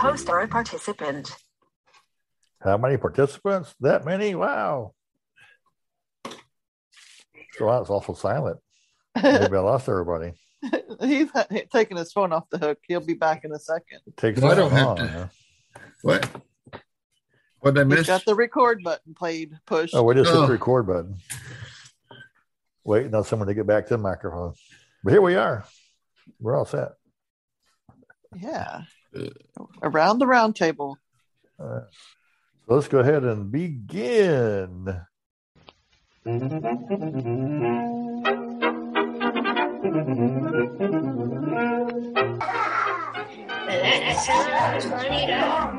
host or a participant. How many participants? That many? Wow. So wow, it's awful silent. Maybe I lost everybody. He's taking his phone off the hook. He'll be back in a second. It takes Well, I don't have long, to- huh? What? What did I He's miss? got the record button played, pushed. Oh, we just hit Oh. the record button. Waiting on someone to get back to the microphone. But here we are. We're all set. Yeah. Around the round table. Uh, so let's go ahead and begin. That sounds funny though.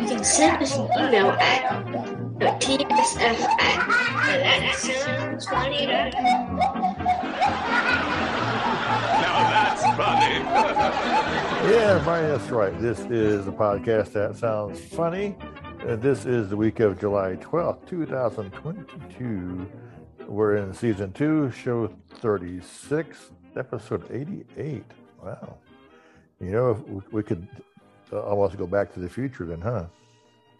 You can send us an email at tsf at that sounds. Now that's funny. Yeah, everybody, that's right. This is the podcast that sounds funny. And this is the week of July 12th, 2022. We're in season two, show 36, episode 88. Wow. You know, if we- we could uh, almost go back to the future then, huh?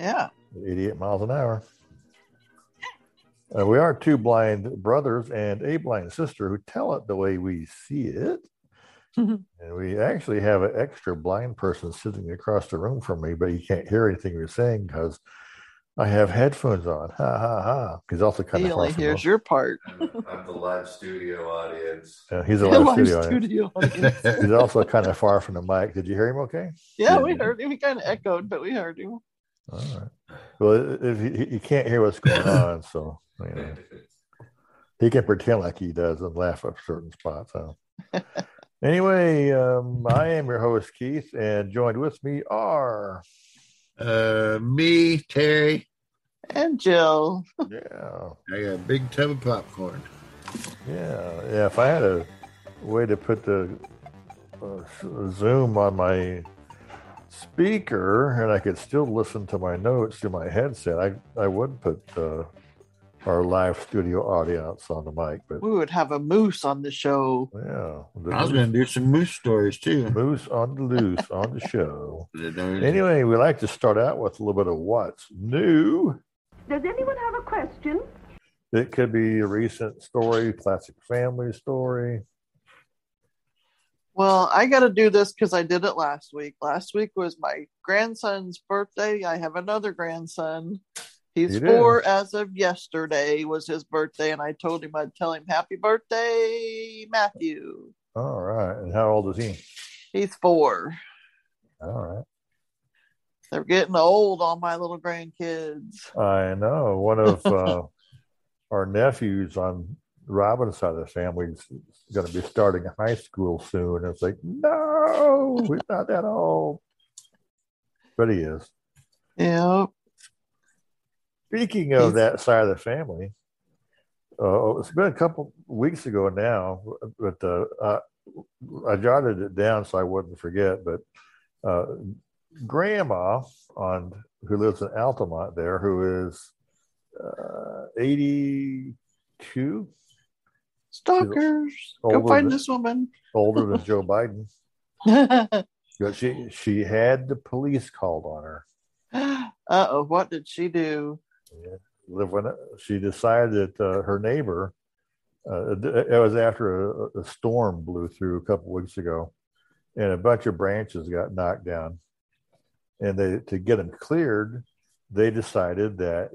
Yeah. 88 miles an hour. Uh, we are two blind brothers and a blind sister who tell it the way we see it. and we actually have an extra blind person sitting across the room from me, but he can't hear anything we're saying because I have headphones on. Ha ha ha. He's also kind He of only far hears us. your part. I'm, I'm the live studio audience. Uh, he's a Live live studio. studio audience. He's also kind of far from the mic. Did you hear him okay? Yeah, we heard him. He kind of echoed, but we heard him. All right. Well, if he, he can't hear what's going on, so you know, he can pretend like he does and laugh at certain spots. Huh? Anyway, um, I am your host Keith, and joined with me are Uh, me, Terry. And Jill. yeah, I got a big tub of popcorn. yeah, yeah. If I had a way to put the uh, Zoom on my speaker and I could still listen to my notes through my headset, I I would put uh, our live studio audience on the mic, but We would have a moose on the show. yeah, the I was going to do some moose stories too. Moose on the loose on the show. Anyway, Anyway, we like to start out with a little bit of what's new. Does anyone have a question? It could be a recent story, classic family story. Well, I got to do this because I did it last week. Last week was my grandson's birthday. I have another grandson. He's do? four as of yesterday was his birthday, and I told him I'd tell him happy birthday, Matthew. All right. And how old is he? He's four. All right. They're getting old, all my little grandkids. I know. One of uh, our nephews on Robin's side of the family is going to be starting high school soon. It's like, no, we're not that old. But he is. Yeah. Speaking of that side of the family, uh, it's been a couple weeks ago now, but uh, uh, I jotted it down so I wouldn't forget. But uh, Grandma on who lives in Altamont there, who is uh, eighty-two, Stalkers. Go find than- this woman. older than Joe Biden. But she she had the police called on her. uh oh, what did she do? Live when she decided that uh, her neighbor uh, it was after a, a storm blew through a couple weeks ago and a bunch of branches got knocked down. And they to get them cleared they decided that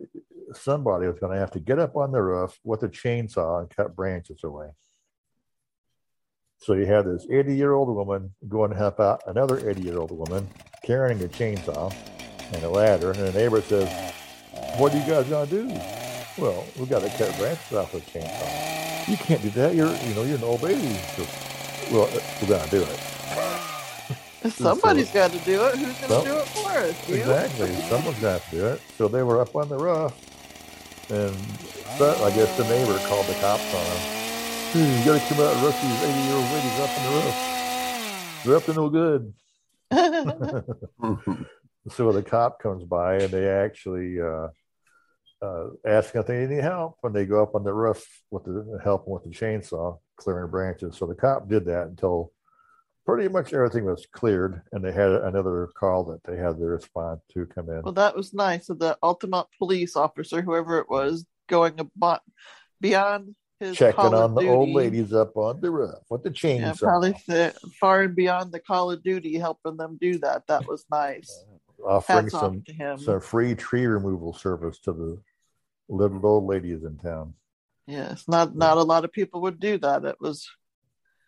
somebody was going to have to get up on the roof with a chainsaw and cut branches away. So you have this 80 year old woman going to help out another 80 year old woman carrying a chainsaw and a ladder and the neighbor says what are you guys gonna do? Well, we got to cut branches off with a chainsaw. You can't do that. You're, you know, you're an old baby. Goes, well, we're gonna do it. Somebody's got to do it. Who's going to do it for us? You? Exactly. Someone's gonna have to do it. So they were up on the roof, and but I guess the neighbor called the cops on them. Hmm, you got to come out and these eighty-year-old ladies up on the roof. They're up to no good. so the cop comes by and they actually uh, uh, ask if they need any help when they go up on the roof with the help with the chainsaw clearing branches. So the cop did that until pretty much everything was cleared, and they had another call that they had to respond to come in. Well, that was nice of the Altamont police officer, whoever it was, going abo- beyond his Checking call of on the old duty. ladies up on the roof with the Yeah, chainsaw. probably th- far and beyond the call of duty, helping them do that. That was nice. offering Hats some some free tree removal service to the little old ladies in town. Yes, not not a lot of people would do that. It was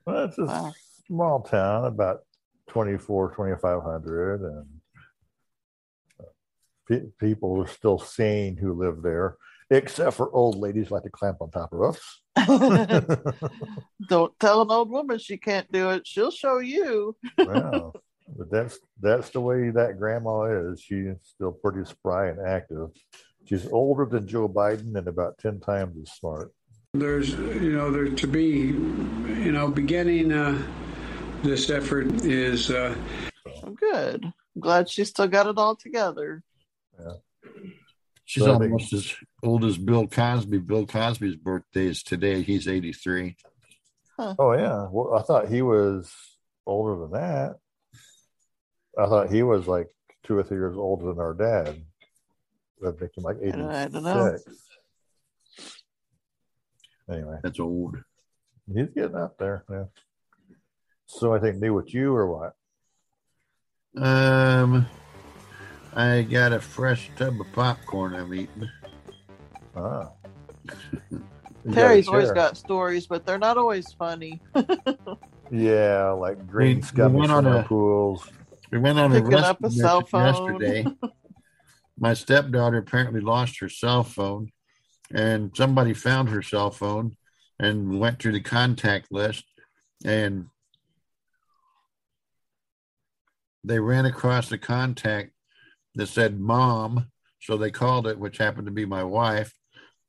Well, it's a Wow. small town, about 24, 2,500, and uh, pe- people are still sane who live there, except for old ladies like to clamp on top of roofs. don't tell an old woman she can't do it. She'll show you. Wow. But that's that's the way that grandma is. She's still pretty spry and active. She's older than Joe Biden and about ten times as smart. There's, you know, there to be, you know, beginning uh, this effort is uh, I'm good. I'm glad she still got it all together. Yeah. She's So I think- almost as old as Bill Cosby. Bill Cosby's birthday is today. He's 83. Oh yeah. Well, I thought he was older than that. I thought he was like two or three years older than our dad. That'd make him like eighty I don't know. Anyway, That's old. he's getting up there. Yeah. So I think new with you or what? Um, I got a fresh tub of popcorn I'm eating. Ah. You Terry's gotta always got stories, but they're not always funny. Yeah, like green We- we went on swimming a- pools. We went on a Picking up a cell phone. yesterday. My stepdaughter apparently lost her cell phone, and somebody found her cell phone and went through the contact list, and they ran across the contact that said "mom," so they called it, which happened to be my wife,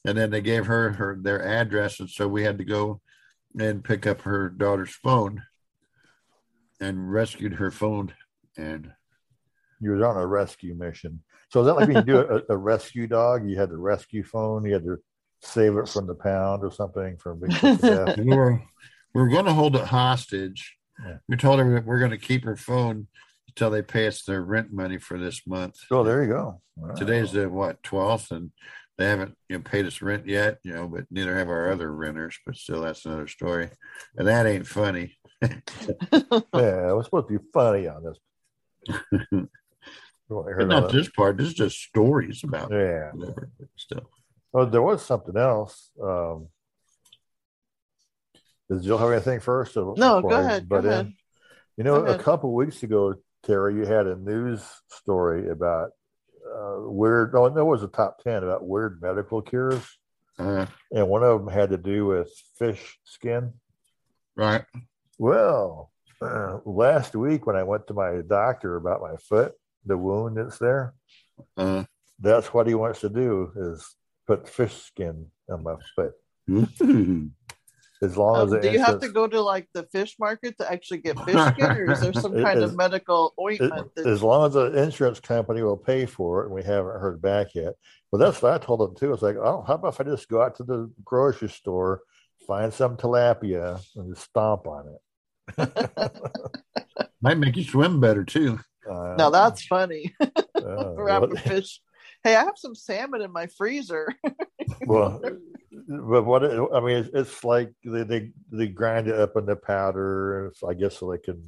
and then they gave her her their address, and so we had to go and pick up her daughter's phone and rescued her phone and You was on a rescue mission. So is that like when you do a, a rescue dog? You had the rescue phone. You had to save it from the pound or something from being put to death. we were we were going to hold it hostage. Yeah. We told her that we're going to keep her phone until they pay us their rent money for this month. Oh, there you go. Wow. Today's the what twelfth, and they haven't you know paid us rent yet. You know, but neither have our other renters. But still, that's another story, and that ain't funny. Yeah, it was supposed to be funny on this. Well, I But heard not all that. this part. This is just stories about Yeah. whatever. But still, Oh, there was something else. Um, does Jill have anything first? or No, before go I ahead. Go butt in? You know, a couple weeks ago, Terry, you had a news story about uh, weird. Oh, there was a top ten about weird medical cures, uh, and one of them had to do with fish skin. right? Well, uh, last week when I went to my doctor about my foot, the wound that's there, Uh, that's what he wants to do is put fish skin on my foot. As long as Um, the do you have to go to like the fish market to actually get fish skin, or is there some kind is- of medical It- ointment? that, as long as the insurance company will pay for it, and we haven't heard back yet. Well, that's what I told them too. It's like, oh, how about if I just go out to the grocery store, find some tilapia, and just stomp on it? Might make you swim better too. Uh, now that's funny. uh, Wrap a fish. Hey, I have some salmon in my freezer. well, but what it, I mean, it's, it's like they, they they grind it up into powder. I guess so they can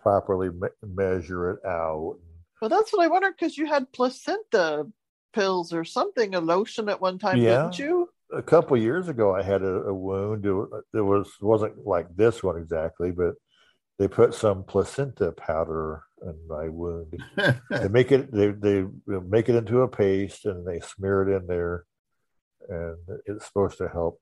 properly me- measure it out. Well, that's what I wondered because you had placenta pills or something, a lotion at one time, Yeah. didn't you? a couple years ago, I had a, a wound. It, it was wasn't like this one exactly, but they put some placenta powder in my wound. they make it they they make it into a paste and they smear it in there, and it's supposed to help.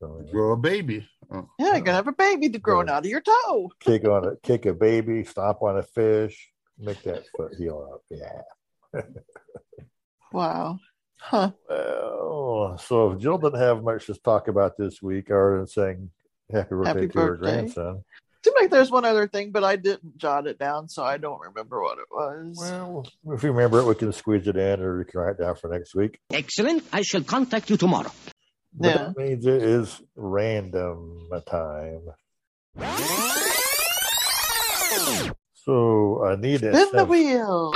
So, Grow a baby. Oh, Yeah, you're gonna oh. have a baby to growing Yeah. out of your toe. kick on a kick a baby, stomp on a fish, make that foot heal up. Yeah. Wow. Huh. Well, so if Jill didn't have much to talk about this week, other than saying happy birthday Happy to her grandson. Seemed like there's one other thing, but I didn't jot it down, so I don't remember what it was. Well, if you remember it, we can squeeze it in, or we can write it down for next week. Excellent. I shall contact you tomorrow. But Yeah. That means it is random time. So I need it. Spin the wheel.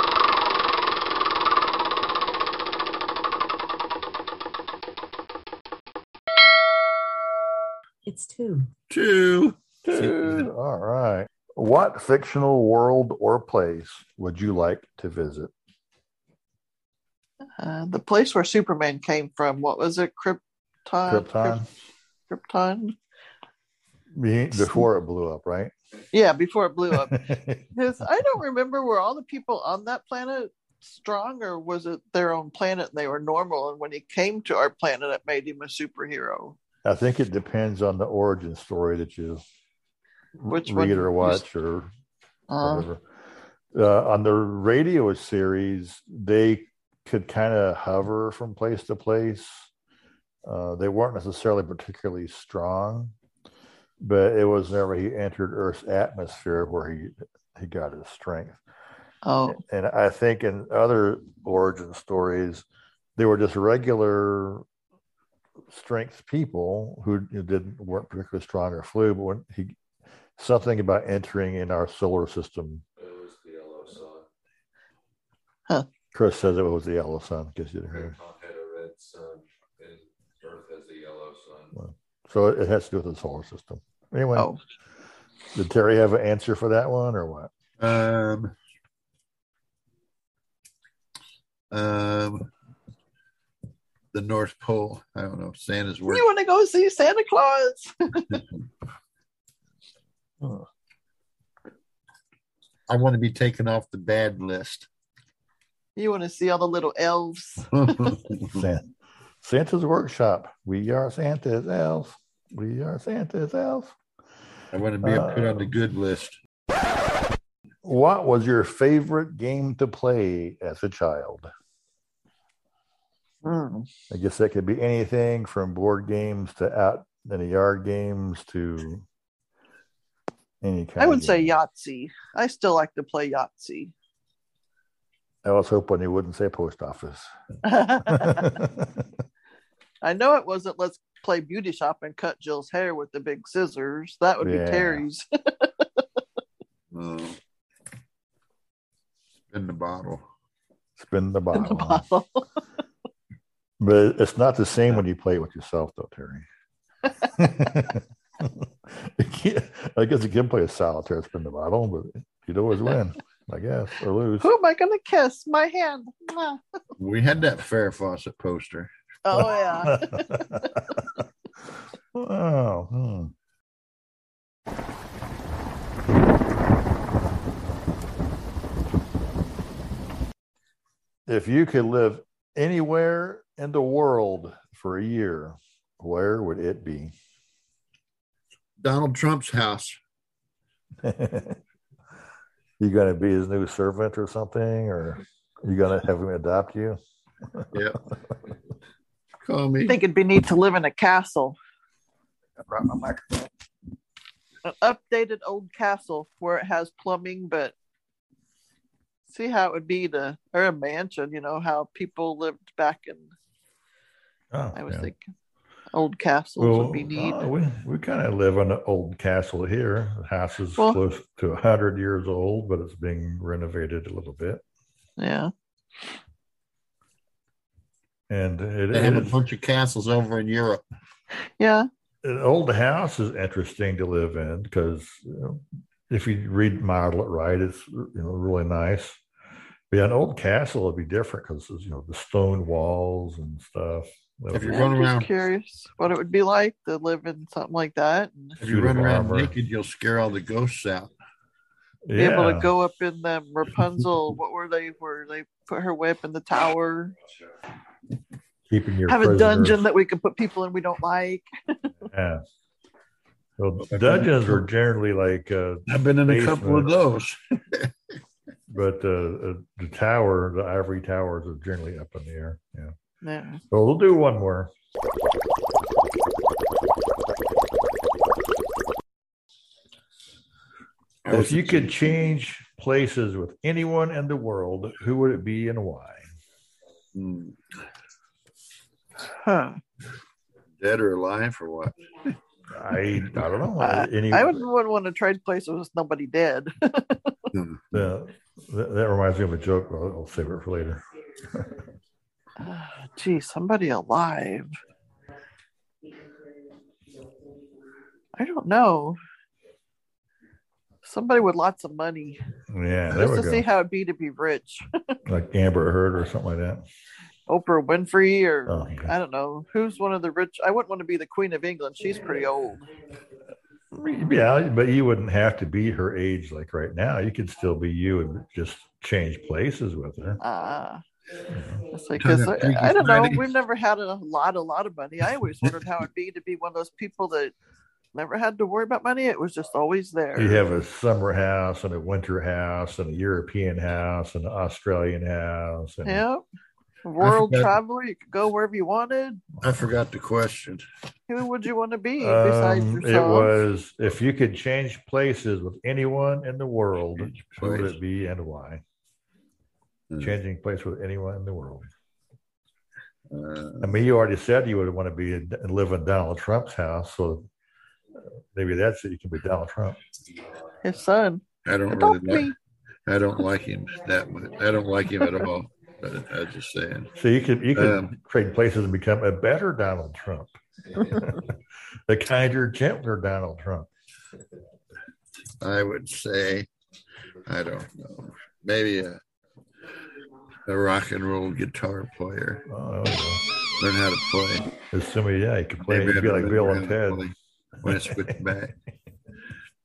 It's two. Two. Dude, all right. What fictional world or place would you like to visit? Uh, the place where Superman came from. What was it? Krypton. Krypton? Krypton. Before it blew up, right? Yeah, before it blew up. Because I don't remember were all the people on that planet strong, or was it their own planet and they were normal? And when he came to our planet, it made him a superhero. I think it depends on the origin story that you Which read or you- watch or Uh, whatever. Uh, on the radio series, they could kind of hover from place to place. Uh, they weren't necessarily particularly strong, but it was whenever he entered Earth's atmosphere where he he got his strength. oh, And I think in other origin stories, they were just regular strength people who didn't weren't particularly strong or flew, but when he something about entering in our solar system. It was the yellow sun. Chris says it was the yellow sun because you didn't hear. Krypton had a red sun, and Earth has a yellow sun. So it has to do with the solar system. Anyway, oh, did Terry have an answer for that one or what? Um, um, the North Pole. I don't know. Santa's work. you want to go see Santa Claus? I want to be taken off the bad list. You want to see all the little elves? Santa's workshop. We are Santa's elves. We are Santa's elves. I want to be put on the good list. What was your favorite game to play as a child? Hmm. I guess that could be anything from board games to out in the yard games to any kind. I would of say game. Yahtzee. I still like to play Yahtzee. I was hoping you wouldn't say post office. I know it wasn't let's play beauty shop and cut Jill's hair with the big scissors. That would Yeah. be Terry's. Oh. Spin the bottle. Spin the in bottle. the bottle. But it's not the same when you play it with yourself, though, Terry. You can't- I guess you can play a solitaire spin the bottle, but you'd always win, I guess, or lose. Who am I going to kiss? My hand. We had that Farrah Fawcett poster. Oh, yeah. wow. hmm. If you could live anywhere in the world for a year, where would it be? Donald Trump's house. you going to be his new servant or something, or you going to have him adopt you? Yeah. Call me. I think it'd be neat to live in a castle, I brought my microphone. an updated old castle where it has plumbing, but see how it would be to, or a mansion, you know, how people lived back in, Oh, I was yeah. thinking old castles would be neat. uh, we we kind of live in an old castle here. The house is Well- close to hundred years old, but it's being renovated a little bit, yeah. and it, They have a bunch of castles over in Europe. Yeah. an old house is interesting to live in because you know, if you remodel it right, it's you know really nice. But yeah, an old castle would be different because you know the stone walls and stuff. That If you're be- I'm just around- curious what it would be like to live in something like that If you run around armor. naked, you'll scare all the ghosts out. be able to go up in them Rapunzel. what were they? Where they put her way up in the tower? keeping your Have a dungeon that we can put people in we don't like. Yeah. Well, dungeons are generally like, uh, I've been in a couple of those. but uh, uh, the tower, the ivory towers, are generally up in the air. Yeah. Yeah. So we'll do one more. If you could change places with anyone in the world, who would it be and why? Hmm. Huh. Dead or alive or what? I I don't know. Uh, Any, I wouldn't, wouldn't want to trade places with nobody dead. Hmm. Yeah, that, that reminds me of a joke. I'll, I'll save it for later. Gee, somebody alive. I don't know. Somebody with lots of money. Yeah, there Just to see how it'd be to be rich. Like Amber Heard or something like that. Oprah Winfrey, or Oh, okay. I don't know who's one of the rich. I wouldn't want to be the Queen of England. She's pretty old. Yeah, but you wouldn't have to be her age like right now. You could still be you and just change places with her. Ah, Turn because up Freaky I, I don't know. Friday. We've never had a lot, a lot of money. I always wondered how it'd be to be one of those people that never had to worry about money. It was just always there. You have a summer house and a winter house and a European house and an Australian house. And Yep. World forgot- traveler, you could go wherever you wanted. I forgot the question. Who would you want to be besides Um, it was if you could change places with anyone in the world, who would it be and why? Hmm. Changing place with anyone in the world. Uh, I mean, you already said you would want to be in, live in Donald Trump's house, so uh, maybe that's it. You can be Donald Trump. His son. I don't Adopt really like. me. I don't like him that much. I don't like him at all. But I was just saying. So you can you could Um, trade places and become a better Donald Trump, a kinder, gentler Donald Trump. I would say, I don't know, maybe a a rock and roll guitar player. Oh, there we Learn how to play. go. There's somebody, yeah, you could play. Maybe You'd be like learn Bill how and to Ted. play. When I switch back,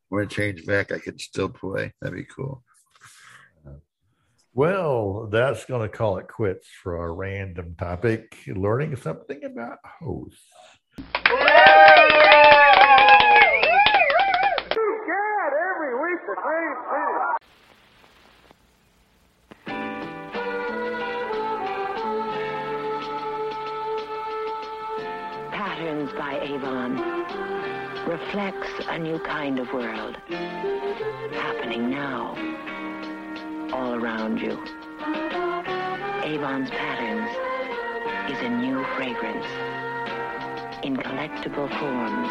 when I change back, I could still play. That'd be cool. Well, that's going to call it quits for our random topic learning something about hosts. By Avon reflects a new kind of world happening now, all around you. Avon's Patterns is a new fragrance in collectible forms.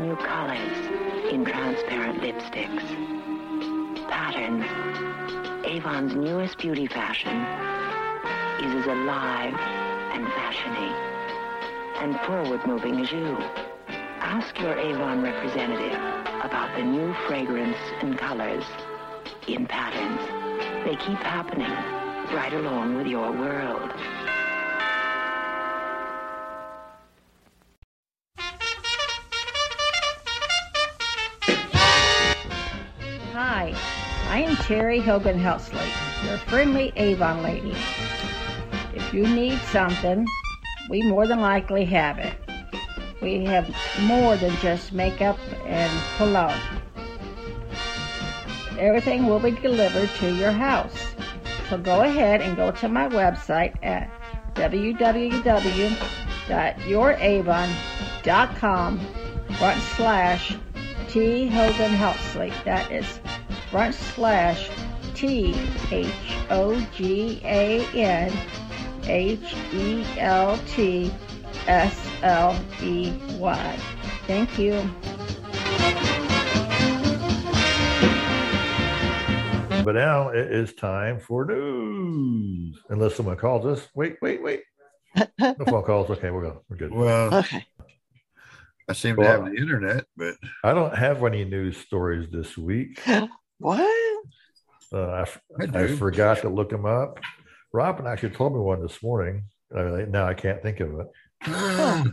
New colors in transparent lipsticks. Patterns Avon's newest beauty fashion is as alive and fashiony and forward-moving as you. Ask your Avon representative about the new fragrance and colors in patterns. They keep happening right along with your world. Terry Hogan Heltsley, your friendly Avon lady. If you need something, we more than likely have it. We have more than just makeup and cologne. Everything will be delivered to your house. So go ahead and go to my website at www.youravon.com front slash T Hogan Heltsley. That is front slash T H O G A N H E L T S L E Y. Thank you. But now it is time for news. Unless someone calls us. Wait, wait, wait. No phone calls. Okay, we're good. We're good. Well, Okay. I seem to have the internet, but I don't have any news stories this week. What? Uh, I, f- I I do. forgot to look them up. Robin actually told me one this morning. Uh, now I can't think of it. I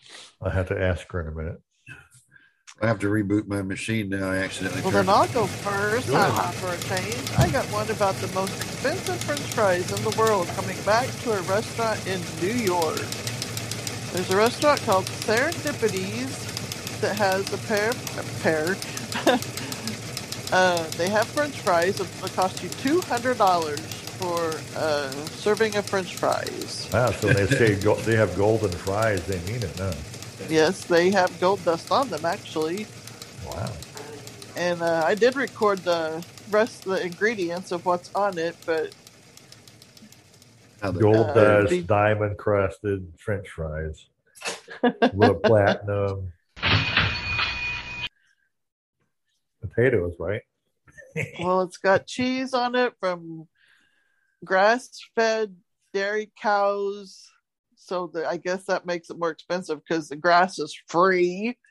I have to ask her in a minute. I have to reboot my machine now. I accidentally Well, turned then I'll go first. Go I'm for a change. I got one about the most expensive French fries in the world coming back to a restaurant in New York. There's a restaurant called Serendipities that has a pair, a pair. uh, they have French fries that will cost you two hundred dollars for uh, serving of French fries. Ah, so they say go, they have golden fries. They mean it, huh? Yes, they have gold dust on them actually. Wow. and uh, I did record the rest of the ingredients of what's on it, but Gold Uh, dust, the- diamond crusted French fries, little platinum potatoes, right? Well, it's got cheese on it from grass-fed dairy cows, so the, I guess that makes it more expensive because the grass is free.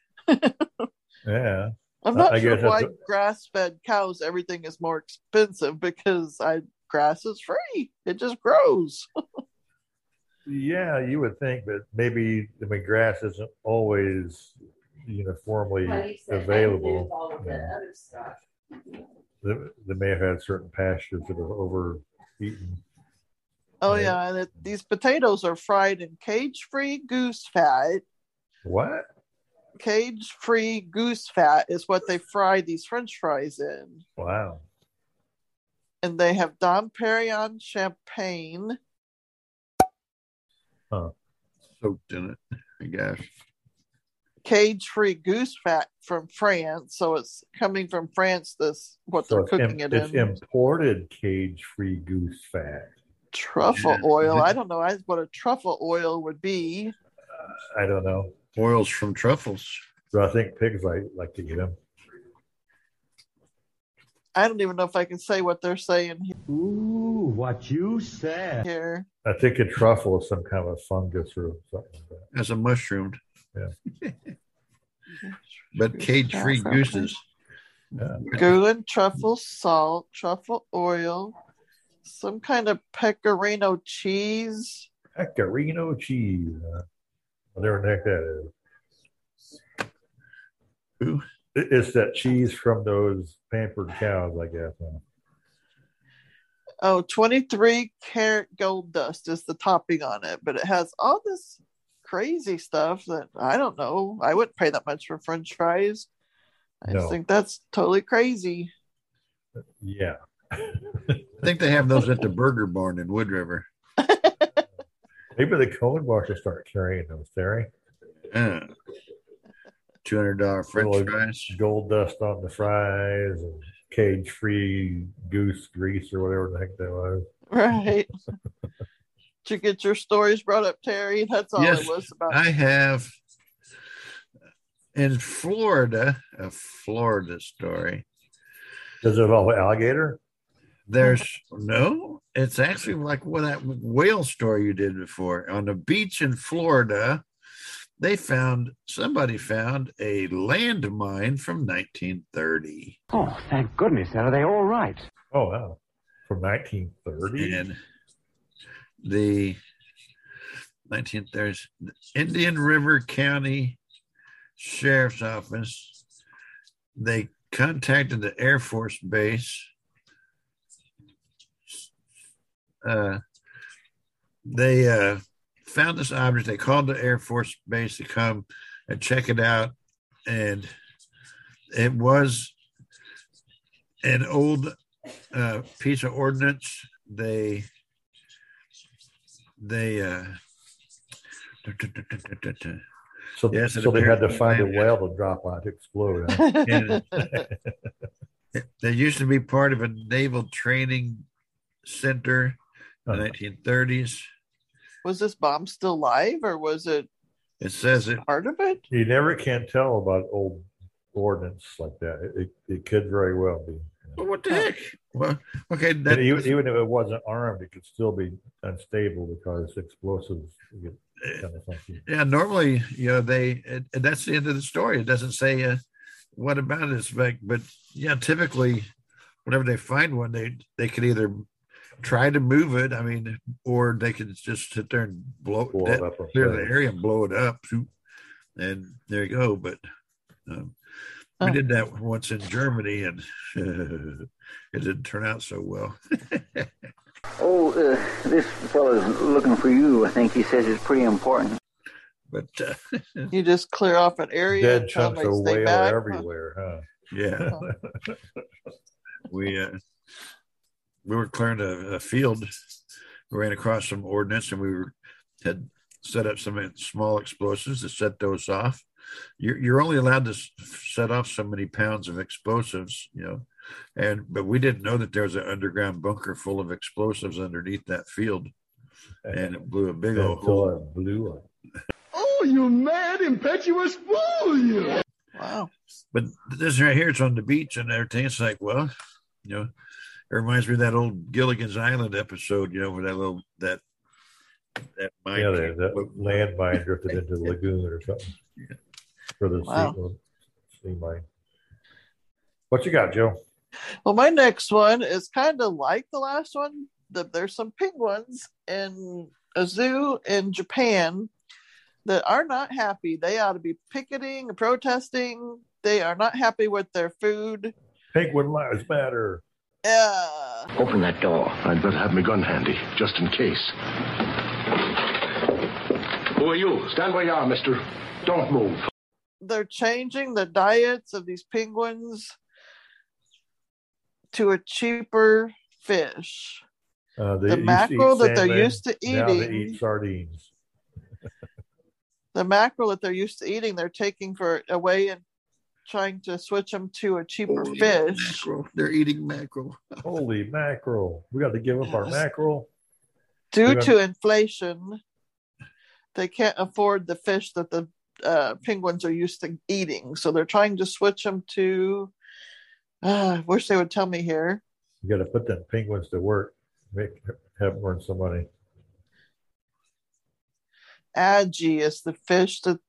Yeah. I'm not I sure why that's- grass-fed cows everything is more expensive because I grass is free. It just grows. Yeah, you would think, but maybe I mean grass isn't always uniformly available. Yeah. They, they may have had certain pastures that have overeaten. Oh Right. yeah, and it, these potatoes are fried in cage-free goose fat. What? Cage-free goose fat is what they fry these French fries in, Wow. and they have Dom Perignon champagne. Huh. Soaked in it, I guess. Cage-free goose fat from France, so it's coming from France. This what So they're cooking im- it it's in. imported cage-free goose fat. truffle Yeah. oil. I mm-hmm. don't know what a truffle oil would be. Uh, I don't know. Oils from truffles. So I think pigs like like to eat them. I don't even know if I can say what they're saying Ooh, what you said. here. I think a truffle is some kind of a fungus or something like that. As a mushroom. Yeah. But cage free Truffle. gooses. Yeah. Gouin, truffle salt, truffle oil, some kind of pecorino cheese. Pecorino cheese. Uh, whatever the heck that is. Ooh. It's that cheese from those pampered cows, I guess. huh? Oh, 23 karat gold dust is the topping on it, but it has all this crazy stuff that I don't know. I wouldn't pay that much for french fries. I No. think that's totally crazy. Yeah. I think they have those at the Burger Barn in Wood River. Maybe the cone bar should start carrying those, Terry. Uh, Two hundred dollar French Little fries. Gold dust on the fries and cage free goose grease or whatever the heck that was. Right. Did you get your stories brought up, Terry? That's all Yes, it was about. I have in Florida a Florida story. Does it involve alligator? There's no, it's actually like what that whale story you did before. On a beach in Florida, they found somebody found a landmine from 1930. Oh, thank goodness. Are they all right? Oh, wow. From 1930? And the 1930s, Indian River County Sheriff's Office, they contacted the Air Force Base. Uh, they uh, found this object. They called the Air Force Base to come and check it out. And it was an old uh, piece of ordnance. They they uh, So, Yes, so they had to find a whale to drop on to explode. huh? and they used to be part of a naval training center in the 1930s. was this bomb still live or was it It says it. part of it? you never can tell about old ordnance like that. It, it, it could very well be. Well, what the heck? Well, okay, that, even, even if it wasn't armed, it could still be unstable because explosives get kind of yeah. Normally, you know, they and and that's the end of the story. It doesn't say uh, what about this, but but yeah, typically, whenever they find one, they they could either try to move it. I mean, or they could just sit there and blow, Blow it up clear the area and blow it up, and there you go. But um, we Oh. did that once in Germany, and it didn't turn out so well. Oh, uh, this fellow's looking for you. I think he says it's pretty important. But uh, You just clear off an area Dead chunks of whale back. are everywhere, huh? yeah, we uh, we were clearing a, a field. We ran across some ordnance, and we were had set up some small explosives to set those off. You're you're only allowed to set off so many pounds of explosives, you know, and but we didn't know that there was an underground bunker full of explosives underneath that field. and it blew a big old hole. it blew up. Oh, you mad, impetuous fool, you! Wow. But this right here, it's on the beach and everything. It's like, well, you know, it reminds me of that old Gilligan's Island episode, you know, where that little that that mine Yeah, there, came- that uh, landmine drifted into the lagoon or something. For the Wow. sea, sea. What you got, Joe? Well, my next one is kind of like the last one. That there's some penguins in a zoo in Japan that are not happy. They ought to be picketing and protesting. They are not happy with their food. Penguin lives matter. Yeah. Open that door. I'd better have my gun handy, just in case. Who are you? Stand where you are, mister. Don't move. They're changing the diets of these penguins to a cheaper fish. Uh, they The used to eat mackerel that they're used to Now they eat sardines. the mackerel that they're used to eating, they're taking for away and trying to switch them to a cheaper yeah, fish. mackerel. They're eating mackerel. Holy mackerel. We got to give up our mackerel. Due to inflation, they can't afford the fish that the uh, penguins are used to eating, so they're trying to switch them to. Uh, I wish they would tell me here. You got to put them penguins to work. Make have earn some money. Aji is the fish that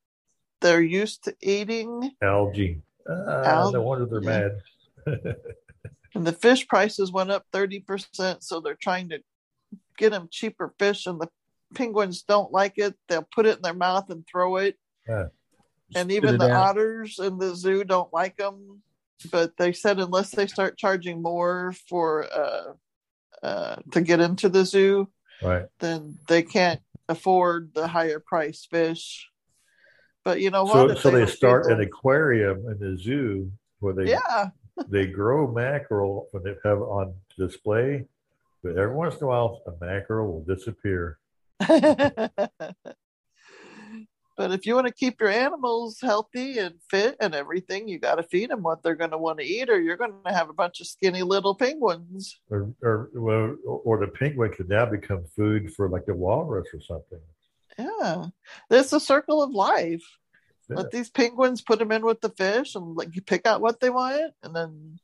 they're used to eating, Aji. Ah, Al- no wonder they're mad. and the fish prices went up thirty percent. So they're trying to get them cheaper fish, and the penguins don't like it. They'll put it in their mouth and throw it. Yeah. and Spit even the out. otters in the zoo don't like them but they said unless they start charging more for uh uh to get into the zoo Right. then they can't afford the higher price fish but you know what So, so they would start an aquarium in the zoo where they yeah they grow mackerel when they have on display, but every once in a while a mackerel will disappear. but if you want to keep your animals healthy and fit and everything you got to feed them what they're going to want to eat or you're going to have a bunch of skinny little penguins Or, or, or the penguin could now become food for like the walrus or something. Yeah, it's a circle of life. Yeah. Let these penguins put them in with the fish and like you pick out what they want, and then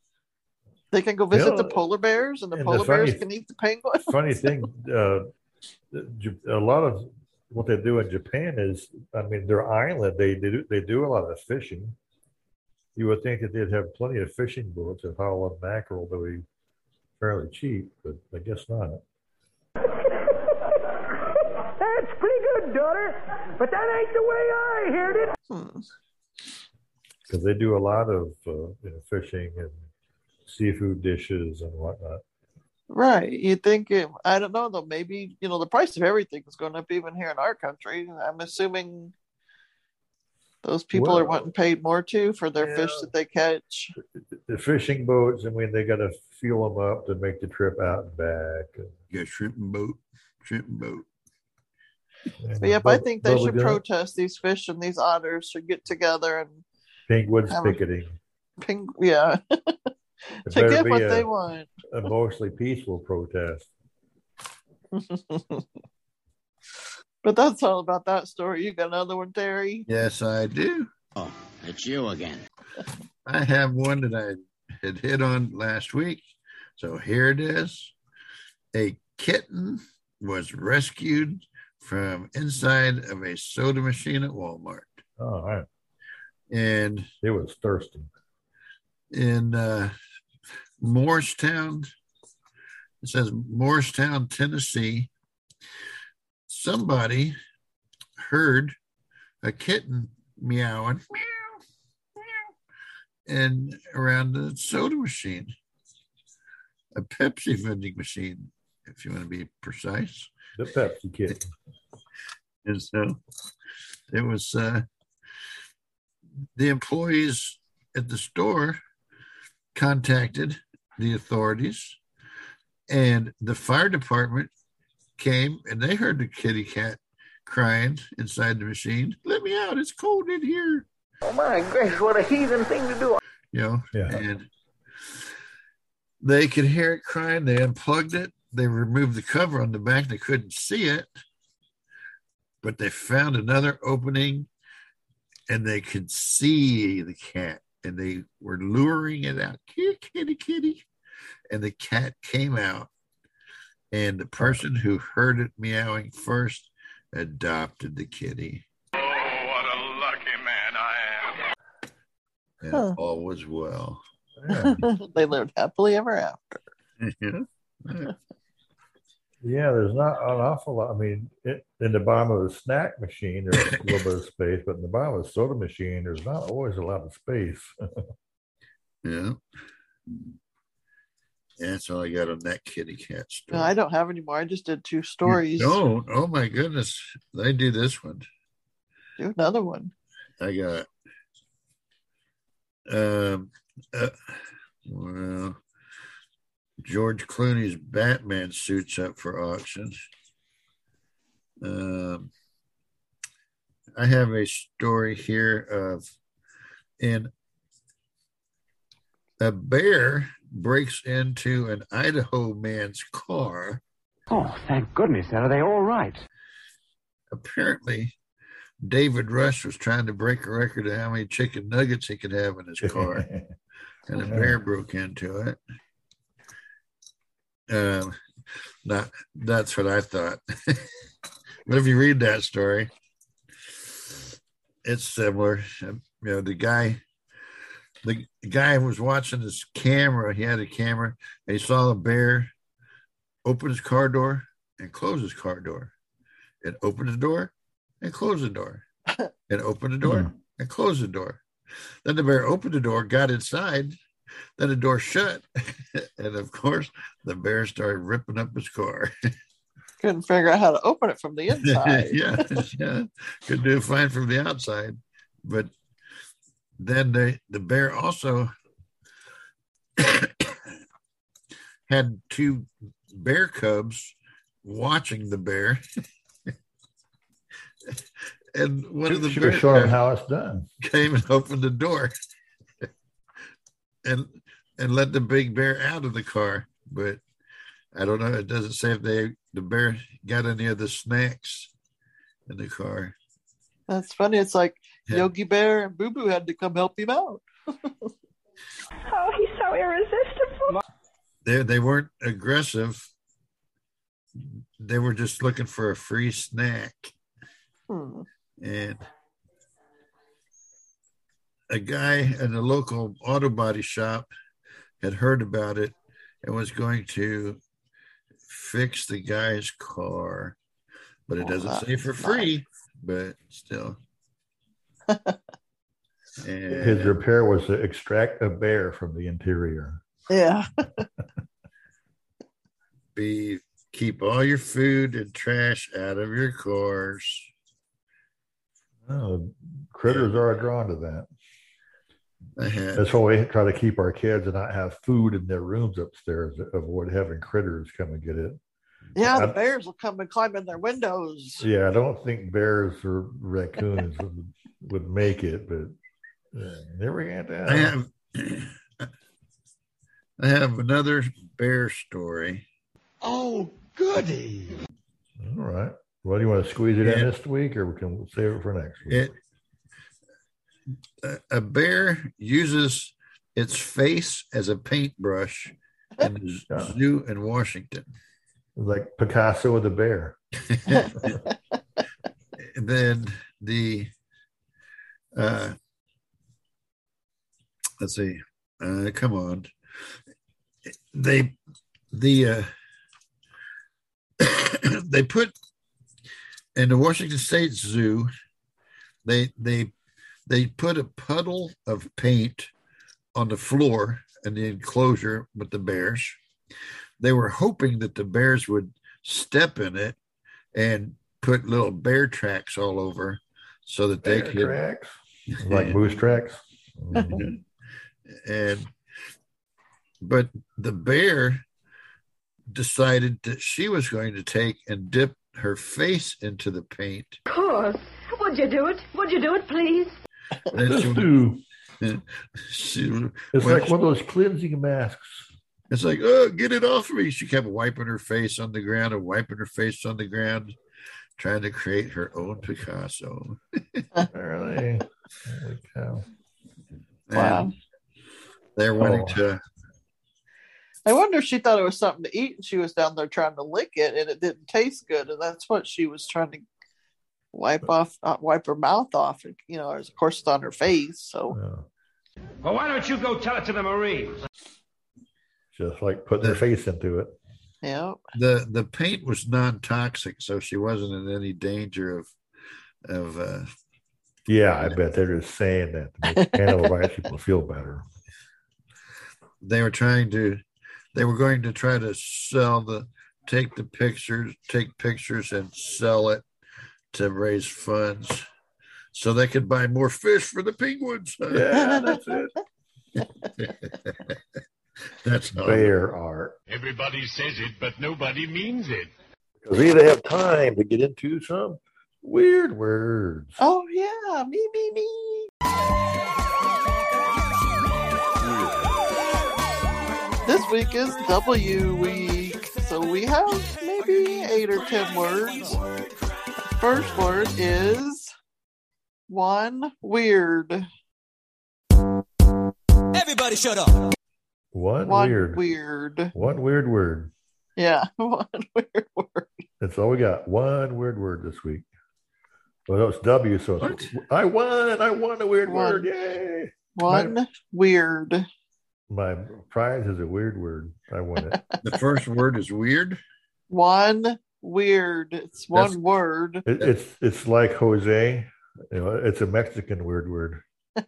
they can go visit know, the polar bears, and the and the polar bears can eat the penguins. Funny thing, uh, a lot of what they do in Japan is, I mean, their island they they do, they do a lot of fishing. You would think that they'd have plenty of fishing boats and haul up mackerel that would be fairly cheap, but I guess not. That's pretty good, daughter, but that ain't the way I heard it. Hmm. because they do a lot of uh, you know, fishing and seafood dishes and whatnot. Right? You think? It, I don't know though. Maybe you know the price of everything is going up even here in our country. I'm assuming those people are wanting paid more too for their fish that they catch. The fishing boats, I mean, they got to fuel them up to make the trip out and back. And, You got shrimp and boat, shrimp and boat. and But yep, I think they should Gump, protest. These fish and these otters should get together and Penguins picketing. ping. Yeah, It to get what a- they want. a mostly peaceful protest. But that's all about that story. You got another one, Terry? Yes, I do. Oh, it's you again. I have one that I had hit on last week. So here it is. A kitten was rescued from inside of a soda machine at Walmart. Oh, all right. And it was thirsty. In uh, Morristown, it says Morristown, Tennessee. Somebody heard a kitten meowing and around the soda machine, a Pepsi vending machine, if you want to be precise. The Pepsi kitten. And so it was uh, the employees at the store contacted the authorities, and the fire department came and they heard the kitty cat crying inside the machine. Let me out! It's cold in here. Oh my gosh! what a heathen thing to do. You know, Yeah. and they could hear it crying. They unplugged it, they removed the cover on the back. They couldn't see it, but they found another opening and they could see the cat and they were luring it out. Kitty, kitty, kitty. And the cat came out. And the person who heard it meowing first adopted the kitty. Oh, what a lucky man I am. And Huh. all was well. they lived happily ever after. yeah. Yeah, there's not an awful lot. I mean, it, in the bottom of the snack machine, there's a little bit of space, but in the bottom of the soda machine, there's not always a lot of space. Yeah. That's all I got on that kitty cat story. No, I don't have any more. I just did two stories. Oh, oh my goodness. They do this one. Do another one. I got um uh, well George Clooney's Batman suits up for auction. Um I have a story here of in a bear breaks into an Idaho man's car. Oh, thank goodness. Are they all right? Apparently, David Rush was trying to break a record of how many chicken nuggets he could have in his car, and a bear broke into it. Um, not that's what I thought. but if you read that story, it's similar. You know, the guy, the guy was watching his camera. He had a camera, and he saw a bear open his car door and close his car door, and open the door and close the door, and open the door and close the door. Then the bear opened the door, got inside, then the door shut, and of course the bear started ripping up his car. Couldn't figure out how to open it from the inside. yeah, yeah, could do fine from the outside, but then the the bear also had two bear cubs watching the bear. and one of the Should have bear shown him how it's done. came and opened the door and and let the big bear out of the car. But I don't know. It doesn't say if they the bear got any of the snacks in the car. That's funny. It's like Yeah. Yogi Bear and Boo Boo had to come help him out. Oh, he's so irresistible. They they weren't aggressive. They were just looking for a free snack. Hmm. and a guy in the local auto body shop had heard about it and was going to fix the guy's car but it doesn't that's say for free but still His repair was to extract a bear from the interior. Yeah. be keep all your food and trash out of your cars Oh, critters are drawn to that. I had That's why we try to keep our kids and not have food in their rooms upstairs. to Avoid having critters come and get it. Yeah, the I- bears will come and climb in their windows. Yeah, I don't think bears or raccoons would, would make it, but yeah, never had that. I have I have another bear story. Oh, goody. All right. Well, do you want to squeeze it Yeah. in this week, or we can save it for next week? It a, bear uses its face as a paintbrush in the zoo in Washington. like Picasso with a bear. Then the uh let's see, uh come on. They the uh they put in the Washington State Zoo, they they they put a puddle of paint on the floor in the enclosure with the bears. They were hoping that the bears would step in it and put little bear tracks all over so that they could tracks, like moose tracks. Mhm. and but the bear decided that she was going to take and dip her face into the paint Of course. Would you do it? Would you do it, please? And This she, It's when like one of those cleansing masks. It's like, oh, get it off me. She kept wiping her face on the ground and wiping her face on the ground, trying to create her own Picasso. really? Holy cow. Wow. They're wanting Oh. to. I wonder if she thought it was something to eat and she was down there trying to lick it and it didn't taste good and that's what she was trying to wipe off, uh, wipe her mouth off. And, you know, of course it's on her face. So Well, why don't you go tell it to the Marines? Just like putting their face into it. yeah, the the paint was non-toxic, so she wasn't in any danger of of uh, Yeah, I bet they're just saying that to make animal rights people feel better. they were trying to they were going to try to sell the take the pictures take pictures and sell it to raise funds so they could buy more fish for the penguins Yeah, that's it. that's how Bear art. Everybody says it, but nobody means it. Because we either have time to get into some weird words. Oh yeah, me me me. This week is W week, so we have maybe eight or ten words. First word is one weird. Everybody shut up. One, One weird. weird. One weird word. Yeah, one weird word. That's all we got. One weird word this week. Well, it's W, so it's, I won. I won a weird One. word. Yay. One weird. My prize is a weird word. I won it. the first word is weird One weird. It's one That's- word. It, it's it's like Jose. You know, it's a Mexican weird word.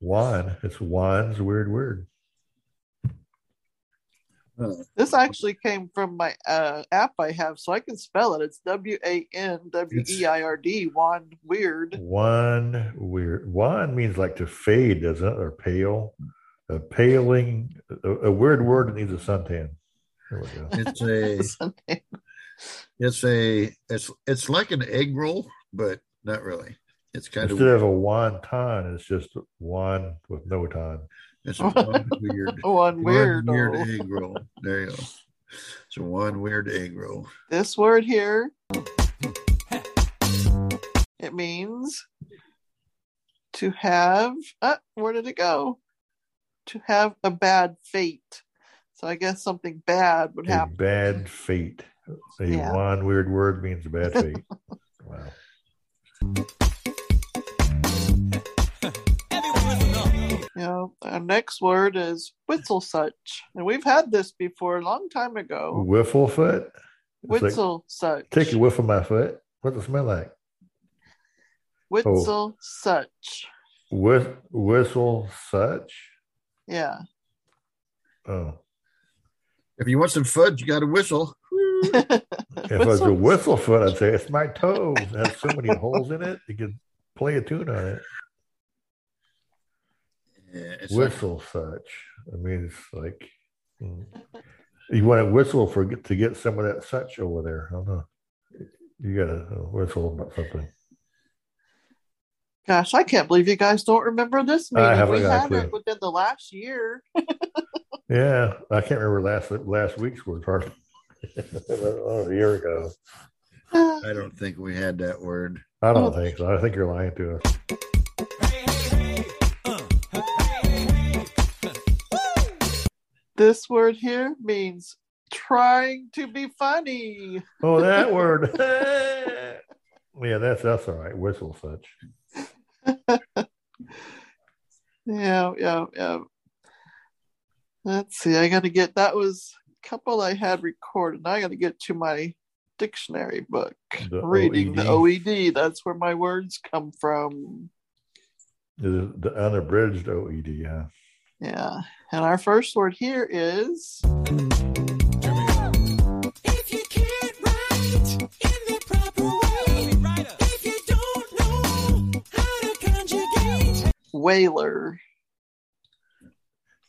Juan. It's Juan's weird word. This actually came from my uh, app I have, so I can spell it. It's W A N W E I R D. One weird. One weird. Juan means like to fade, doesn't it? Or pale. A paling. A, a weird word that needs a suntan. There we go. it's a it's a it's it's like an egg roll but not really it's kind Instead of of a wonton, it's just one with no ton. it's a one weird One weird. weird egg roll there you go it's a one weird egg roll This word here, it means to have. Uh, where did it go? To have a bad fate. So I guess something bad would A happen. bad fate. A Yeah. one weird word means a bad fate. wow. You know, our next word is whistle such, and we've had this before a long time ago. Whiffle foot. It's like, such. take a whiff of my foot. What does it smell like? Whistle such. Oh. Whis- whistle such. Yeah. Oh. If you want some fudge you got to whistle If it was a whistle foot, I'd say it's my toes. It has so many holes in it, you could play a tune on it. yeah, it's like- Whistle such. I mean, it's like mm. you want to whistle for to get some of that such over there. I don't know. You got to whistle about something. Gosh, I can't believe you guys don't remember this I meeting. haven't We got a had it within the last year. Yeah, I can't remember last last week's word hardly. oh, a year ago. i don't think we had that word I don't think so. I think you're lying to us. This word here means trying to be funny. Oh, that word. yeah, that's that's all right. Whistle such. Yeah, yeah, yeah. Let's see. I got to get that was a couple I had recorded. Now I got to get to my dictionary book. The Reading the OED. OED. That's where my words come from. The, the unabridged OED. Yeah. Yeah. And our first word here is If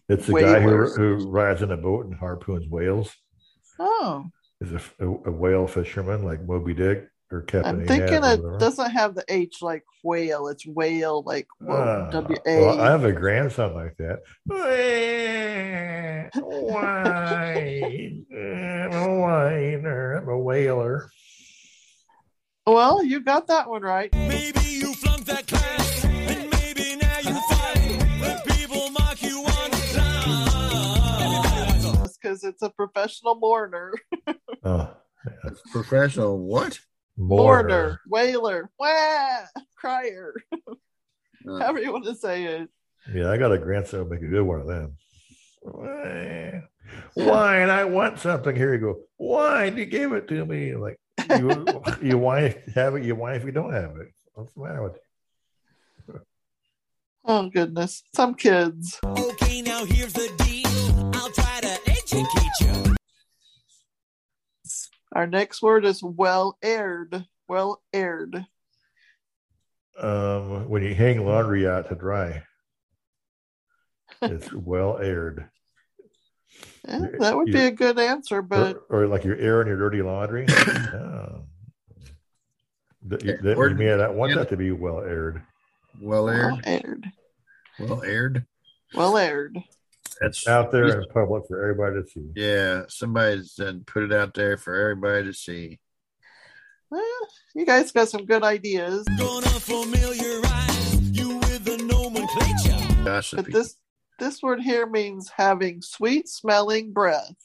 It's the guy who, who rides in a boat and harpoons whales. Oh, Is a, a, a whale fisherman like Moby Dick. or Captain? I'm thinking hat it doesn't have the H like whale. It's whale like ah, W well, I A. have a grandson like that. Wine, I'm a whiner, I'm a whaler. Well, you got that one right. Maybe you flunked that class, Because it's a professional mourner. Oh, Professional what? Mourner, whaler, wah, crier. Uh, However you want to say it. Yeah, I got a grandson who'll make a good one of them. Wine, I want something. Here you go. Wine, you gave it to me. Like you, you whine if you have it. You whine if you don't have it. What's the matter with you? Oh goodness, some kids. Okay, now here's the Our next word is well aired. Well aired. Um, when you hang laundry out to dry, it's well aired. Eh, that would be a good answer, but or, or like you're airing your dirty laundry. oh. That you, that Or- you may not want that to be well aired. Well well aired. aired. Well aired. Well aired. That's Out there in public for everybody to see. Yeah, somebody said put it out there for everybody to see. Well, you guys got some good ideas. Gonna familiarize you with the nomenclature. But Gossipy. this this word here means having sweet smelling breath.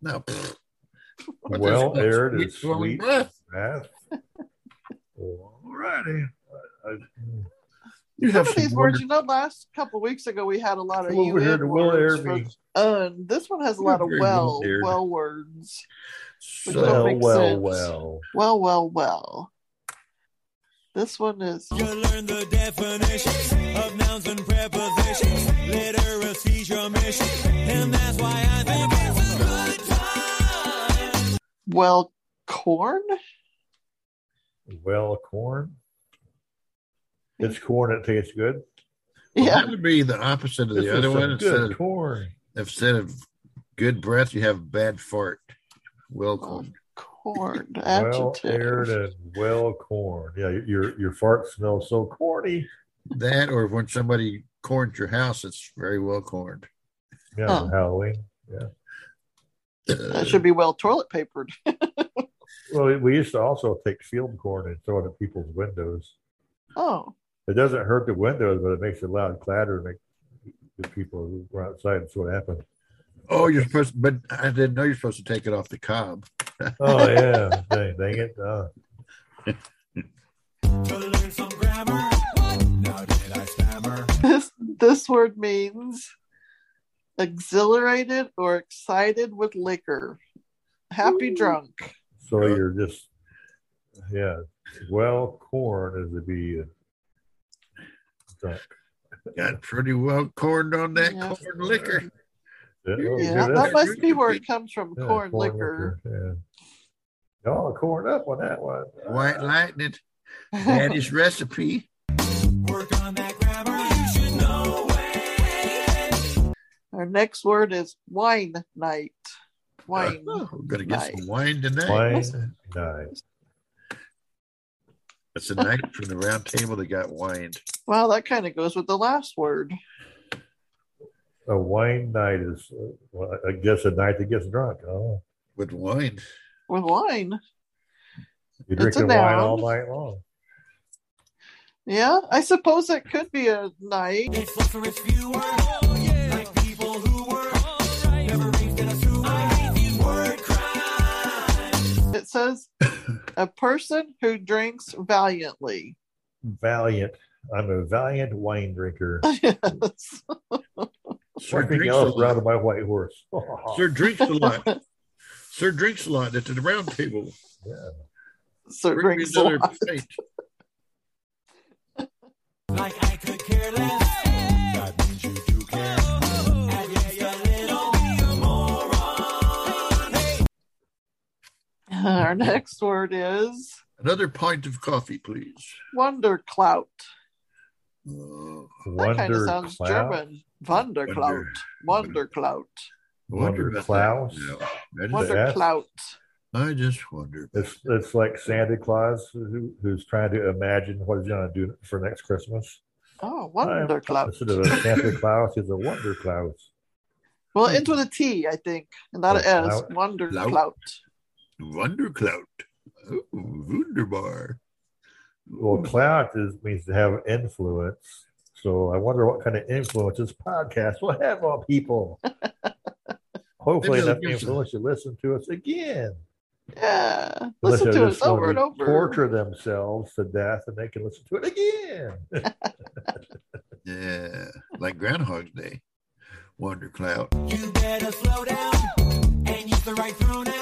No. Well does that aired sweet is smelling sweet breath? breath. Alrighty. I- I- You Some have of some these words, you know, last couple of weeks ago we had a lot of over here UN to well words air me. un. This one has a You're lot of well well-aired. words. So- Well, well, sense. well. Well, well, well. This one is You learn the definitions of nouns and prepositions. Literacy's your mission, and that's why I think it's a good time. well corn. Well, corn. It's corn that tastes good. Well, Yeah, That would be the opposite of This the is other some one. Instead good of, corn. instead of good breath, you have bad fart. Well oh, corn. corn. Well aired Adjective. and well corn. Yeah, your your fart smells so corny. That or when somebody corns your house, it's very well corned. Yeah, Huh. Halloween. Yeah. That should be well toilet papered. Well, we used to also take field corn and throw it at people's windows. Oh, It doesn't hurt the windows, but it makes a loud clatter and make the people who were outside and see what happened. Oh, you're supposed, but I didn't know you're supposed to take it off the cob. Oh yeah, dang, dang it! Uh, To learn some grammar. Now did I stammer? this this word means exhilarated or excited with liquor. Happy drunk. so you're just yeah. Well, corn is to be uh, drunk. Got pretty well corned on that Yeah. corn liquor. Yeah, oh, Yeah, yeah, that must be where it comes from. yeah, corn liquor. Yeah. Oh, corn up on that one. White lightning. Daddy's recipe. Work on that grammar. You should know it. Our next word is wine night. Wine. Oh, we're gonna get night. some wine tonight. Wine night. That's a night from the round table that got wined. Well, that kind of goes with the last word. A wine night is, uh, well, I guess, a night that gets drunk. Oh, With wine. With wine. you're It's drinking wine all night long. Yeah, I suppose it could be a night. It's love for its viewer. Yeah. Like people who were alright. Never raised in a sewer. I hate these word crimes. It says a person who drinks valiantly. Valiant. I'm a valiant wine drinker. yes. Sir One drinks a else around lot. my white horse. Sir drinks a lot. Sir drinks a lot at the round table. yeah. So Bring drinks a lot. Like I could care less. Our next word is Another pint of coffee, please. Wonderclout. Uh, That kind of sounds Cloud? German. Wonderclout. Wonderclout. Wonder about Klaus? that. No, that is- Wonderclout. I just wonder. It's it's like Santa Claus who, who's trying to imagine what he's going to do for next Christmas. Oh, Wonder Cloud. Instead of a Santa Claus, he's a Wonder Claus. Well, into the T, I think, and not an S. clout. Wonder Clout. Clout. Wonder Clout. Oh, wunderbar. Well, clout is means to have influence. So I wonder what kind of influence this podcast will have on people. Hopefully, Maybe enough they'll give some- influence to listen to us again. Yeah. Listen they to us over and over. Torture themselves to death, and they can listen to it again. Yeah, like Groundhog's Day. Wonder Clout. You better slow down and use the right pronoun.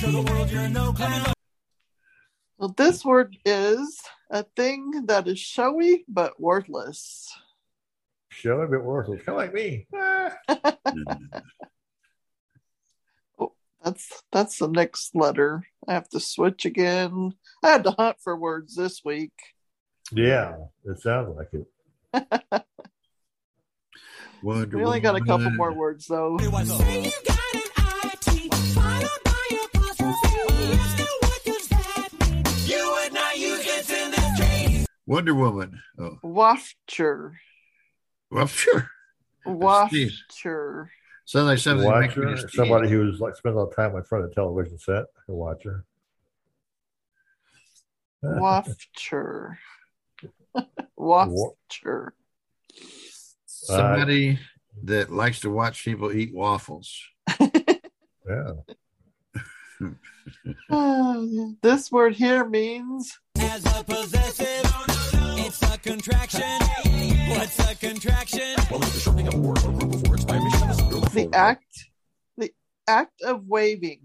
Show the world you're no clown. Well, this word is a thing that is showy but worthless. Showy but worthless, kind of like me. Ah. That's that's the next letter. I have to switch again. I had to hunt for words this week. Yeah, it sounds like it. Wonder We only got a couple more words though. Wonder Woman. Oh, Wafture. well, sure. Wafture. Sounds like something. that makes Watcher, sneeze. somebody who's like spends all the time in front of the television set, a watcher. Wafture. Wafture. Somebody that likes to watch people eat waffles. Yeah. this word here means As a possessive, it's a contraction. What's a contraction? Well, it's the shortening of a word or group of words by omission of a the act the act of waving.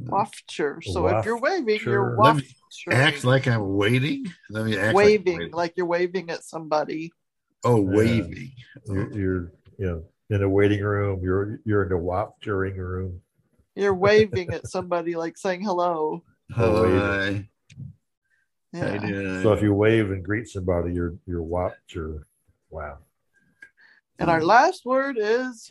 Wafture. So if you're waving, you're Let wafture. act like I'm waiting. Let me act waving, Like, like you're waving at somebody. oh, waving. You're, you're you know in a waiting room. You're you're in a watchering room. You're waving at somebody, like saying hello. Oh, waving. Hi. Yeah. How you doing? So if you wave and greet somebody, you're you're watcher. Wow. And our last word is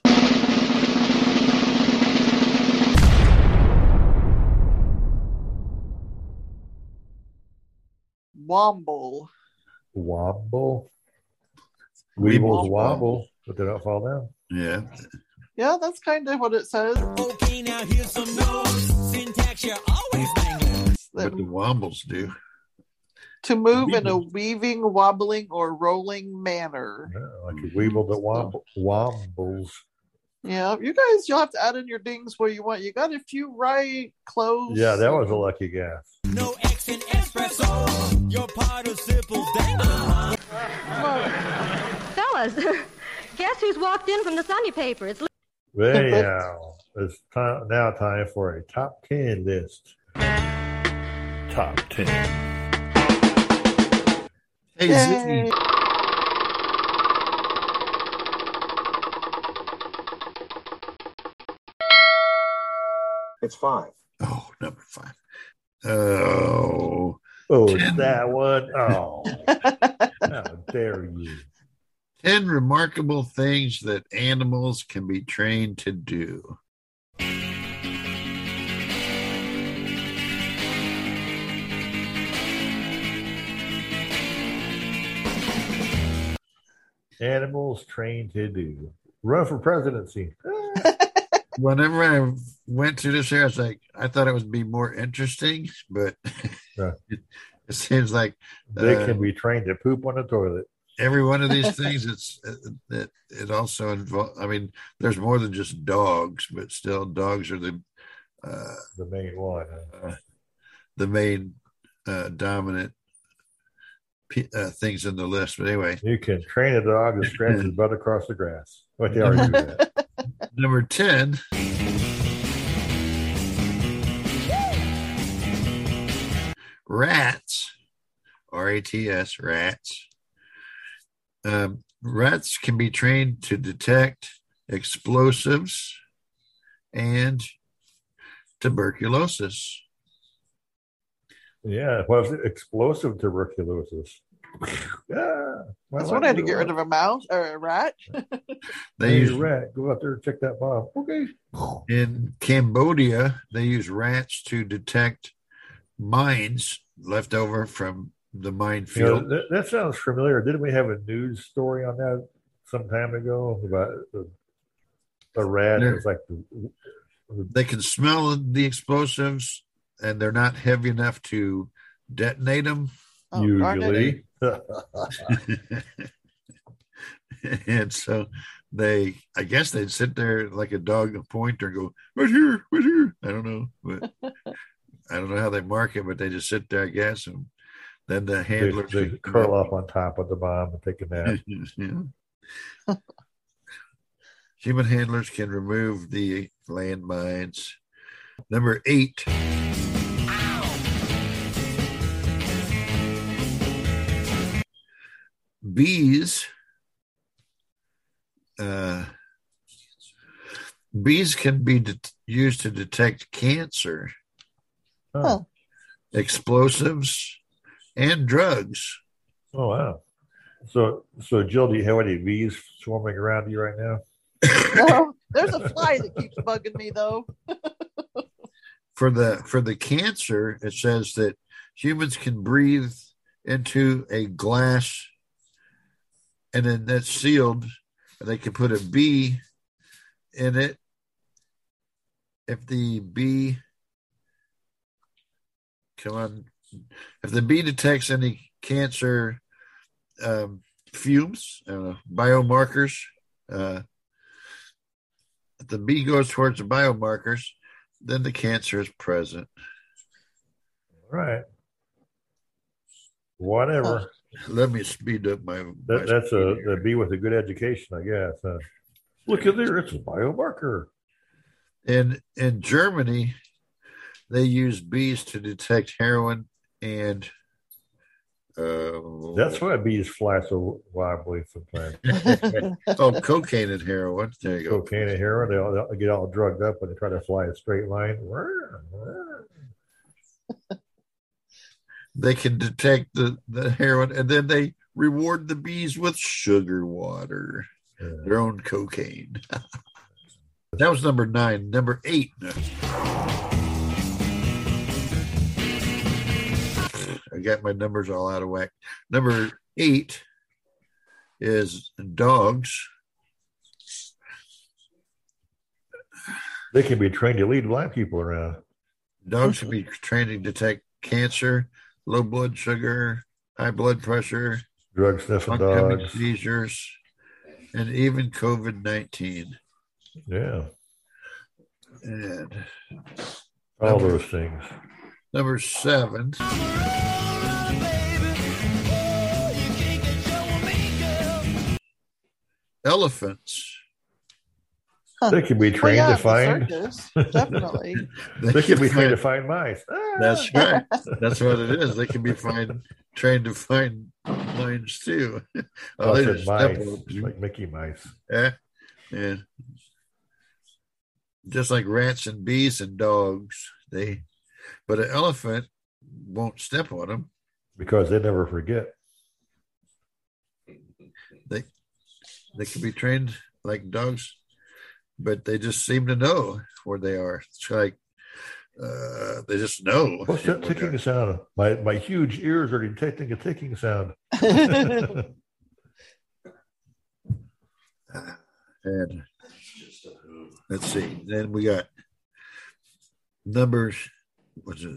womble. Wobble. Weebles Weebles wobble, but they don't fall down. Yeah. Yeah, that's kind of what it says. Okay, now here's some notes. Syntax, you're always banging. What the wombles do. To move in a weaving, wobbling, or rolling manner. Yeah, like a weeble that mm-hmm. wobble, wobbles. Yeah, you guys, you'll have to add in your dings where you want. You got a few right, close. Yeah, that was a lucky guess. No X in espresso. Your participles dangle. Fellas, guess who's walked in from the Sunday paper? It's Anyhow, it's time, now time for a top 10 list. Top 10. Hey, Yay. Zippy. It's five. Oh, number five. Oh, Oh, that one. Oh, how dare you? 10 remarkable things that animals can be trained to do. Animals trained to do. Run for presidency. Whenever I went through this here, I was like, I thought it would be more interesting, but it, it seems like They uh, can be trained to poop on the toilet. every one of these things it's it, it also involves i mean there's more than just dogs but still dogs are the uh, The main one. uh, the main uh, dominant uh, things in the list but anyway You can train a dog to scratch his butt across the grass. But they already do that. number 10 rats r-a-t-s rats um, rats can be trained to detect explosives and tuberculosis Yeah, what is it? Explosive tuberculosis. Ah, my That's what I had to get rid of a mouse or a rat. They Hey, use rat. Go out there and check that bomb. Okay. in Cambodia. They use rats to detect mines left over from the You know, minefield. that, that sounds familiar. Didn't we have a news story on that some time ago about the, the rat? There- It was like the, They can smell the explosives, and they're not heavy enough to detonate them. Oh, usually. and so they, I guess they'd sit there like a dog, a pointer, and go right here, right here. I don't know, but I don't know how they mark it, but they just sit there, I guess, and then the handlers they could- curl up on top of the bomb and take a nap. Human handlers can remove the landmines. Number eight. Bees. Uh, bees can be det used to detect cancer, Huh. explosives, and drugs. Oh wow! So, so Jill, do you have any bees swarming around you right now? No, there's a fly that keeps bugging me though. for the for the cancer it says that humans can breathe into a glass and then that's sealed and they can put a bee in it if the bee come on if the bee detects any cancer um, fumes uh, biomarkers uh, if the bee goes towards the biomarkers then the cancer is present. Right. Whatever. Let me speed up my. my that's a the bee with a good education, I guess. huh? Look at there, it's a biomarker. in in Germany, they use bees to detect heroin and. Uh, That's why bees fly so wildly sometimes. oh, cocaine and heroin. There you go. Cocaine and heroin, they all they'll get all drugged up when they try to fly a straight line. They can detect the, the heroin and then they reward the bees with sugar water, their own cocaine. that was number nine. Number eight. I got my numbers all out of whack. Number eight is dogs. They can be trained to lead black people around. Dogs can be trained to detect cancer, low blood sugar, high blood pressure, Drug sniffing dogs. seizures, and even COVID 19. Yeah. And All number- those things. Number seven. Elephants. They can be Well, trained yeah, to find. circus, definitely. they can be trained to find- find mice. Ah! That's right. That's what it is. They can be find, trained to find lines too. Oh, I they said just step mice, on you. like Mickey Mice. Yeah. Yeah. Just like rats and bees and dogs, they, but an elephant won't step on them. Because they never forget. They, they can be trained like dogs, but they just seem to know where they are. It's like uh, they just know. What's that ticking sound? My my huge ears are detecting a ticking sound. And let's see. Then we got numbers. What's it?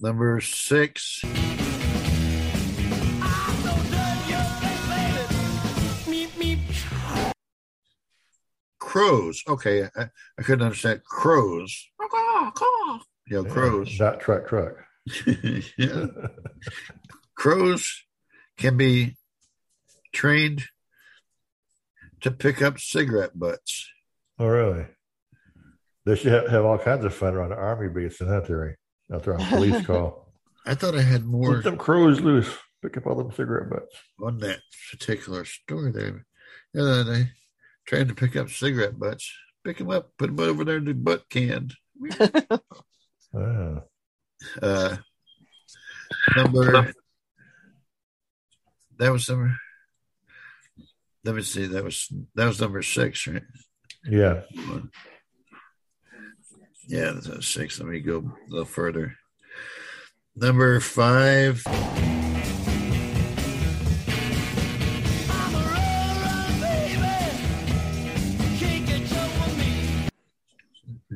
Number six. Crows. Okay, I, I couldn't understand crows. Yeah, crows. Truck truck. yeah. Crows can be trained to pick up cigarette butts. Oh really? They should have, have all kinds of fun around the army base in that area. Out there on police call. I thought I had more Let them crows loose. Pick up all them cigarette butts. on that particular story there. Yeah, they trained to pick up cigarette butts. Pick them up, put them over there in the butt can. Ah. Uh, number that was number. Let me see. That was that was number six, right? Yeah. Yeah, that's a six. Let me go a little further. Number five.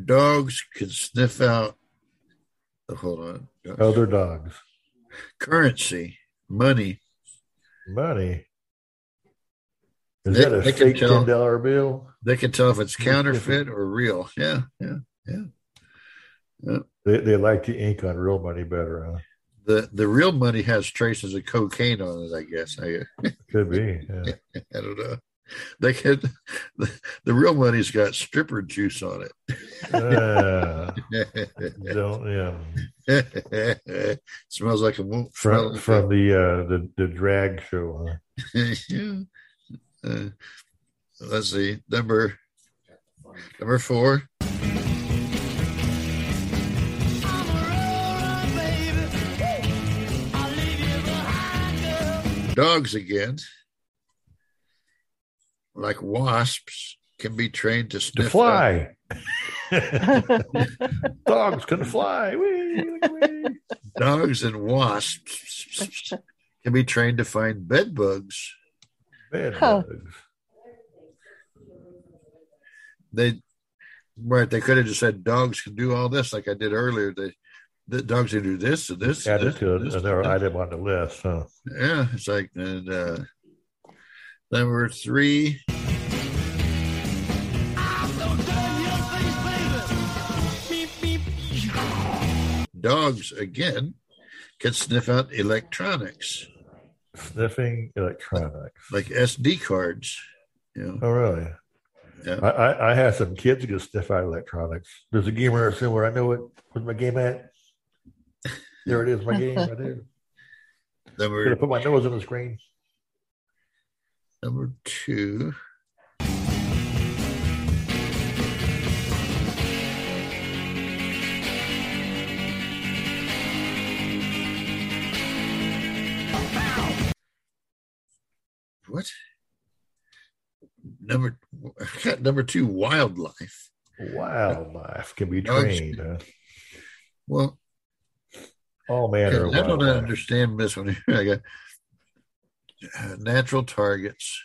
Dogs can sniff out. oh, hold on. Other dogs. Currency, money. Money. Is They- that a fake tell- ten dollar bill? They can tell if it's counterfeit or real. Yeah, yeah, yeah. yeah. They they like the ink on real money better, huh? The the real money has traces of cocaine on it. I guess. I, Could be. Yeah. I don't know. They can. The, the real money's got stripper juice on it. Uh, don't yeah. Smells like a From from the uh the, the drag show, huh? Yeah. Uh, let's see. Number number four. Dogs again, like wasps, can be trained to To sniff out- fly. Dogs can fly. Whee! Dogs and wasps can be trained to find bed bugs. Bed Huh. bugs. They right, they could have just said dogs can do all this like I did earlier. They the dogs can do this and this. and Added this, to and this, another and this. item on the list, huh? Yeah, it's like and uh number three. Dogs again can sniff out electronics Sniffing electronics. like SD cards. You know, Oh, really? Yeah. I, I, I had some kids who could sniff out electronics. There's a game gamer somewhere. I know it. Where's my game at? There it is, my game right there. number Gonna put my nose on the screen. Number two. What? Number number two, wildlife. Wildlife can be trained. Huh? Well, All manner I don't understand this one here. I got natural targets.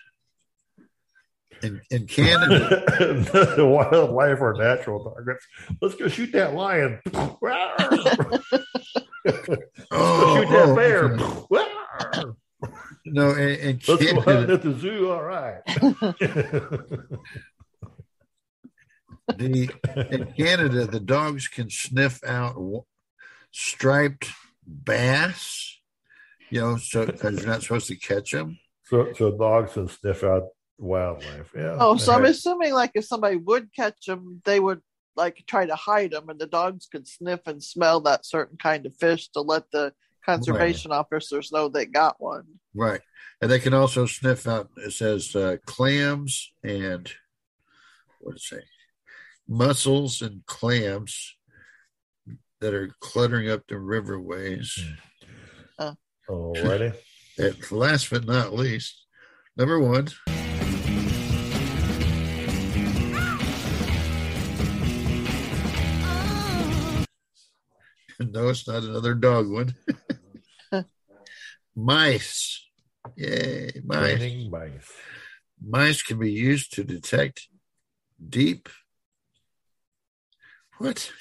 In, in Canada, the wildlife are natural targets. Let's go shoot that lion. Let's go Oh, shoot that oh, oh bear. okay. no, in, in Let's go hunting Canada, at the zoo. All right. the in Canada, the dogs can sniff out striped bass. You know, so because you're not supposed to catch them. so, so dogs can sniff out wildlife. Yeah. Oh, so I'm assuming like if somebody would catch them, they would like try to hide them, and the dogs could sniff and smell that certain kind of fish to let the conservation officers know they got one. Right. And they can also sniff out, it says uh, clams and what does it say? Mussels and clams that are cluttering up the riverways. Alrighty. And last but not least, number one. No, it's not another dog one. mice. Yay, mice. Mice. Mice can be used to detect deep. What?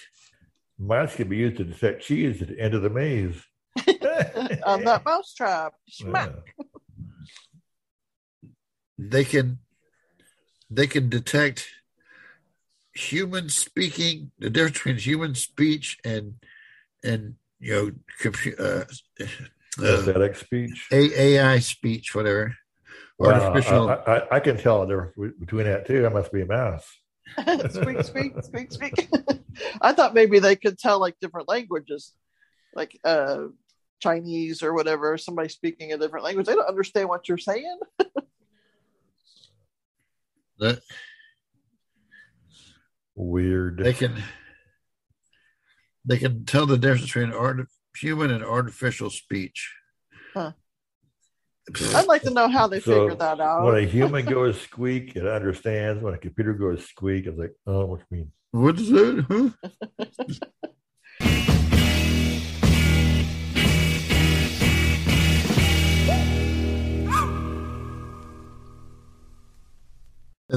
Mice can be used to detect cheese at the end of the maze. On that mousetrap. Schmack. They can they can detect human speaking, the difference between human speech and and you know computer uh, uh, speech. A- AI speech, whatever. Wow, Artificial. I, I, I can tell the difference between that too. I must be a mouse. squeak, squeak, squeak, squeak. I thought maybe they could tell like different languages, like uh Chinese or whatever. Somebody speaking a different language, they don't understand what you're saying. that Weird. they can they can tell the difference between art, human and artificial speech. Huh. I'd like to know how they So, figured that out. When a human goes squeak, it understands. When a computer goes squeak, it's like, oh, what you mean? What is that? Huh?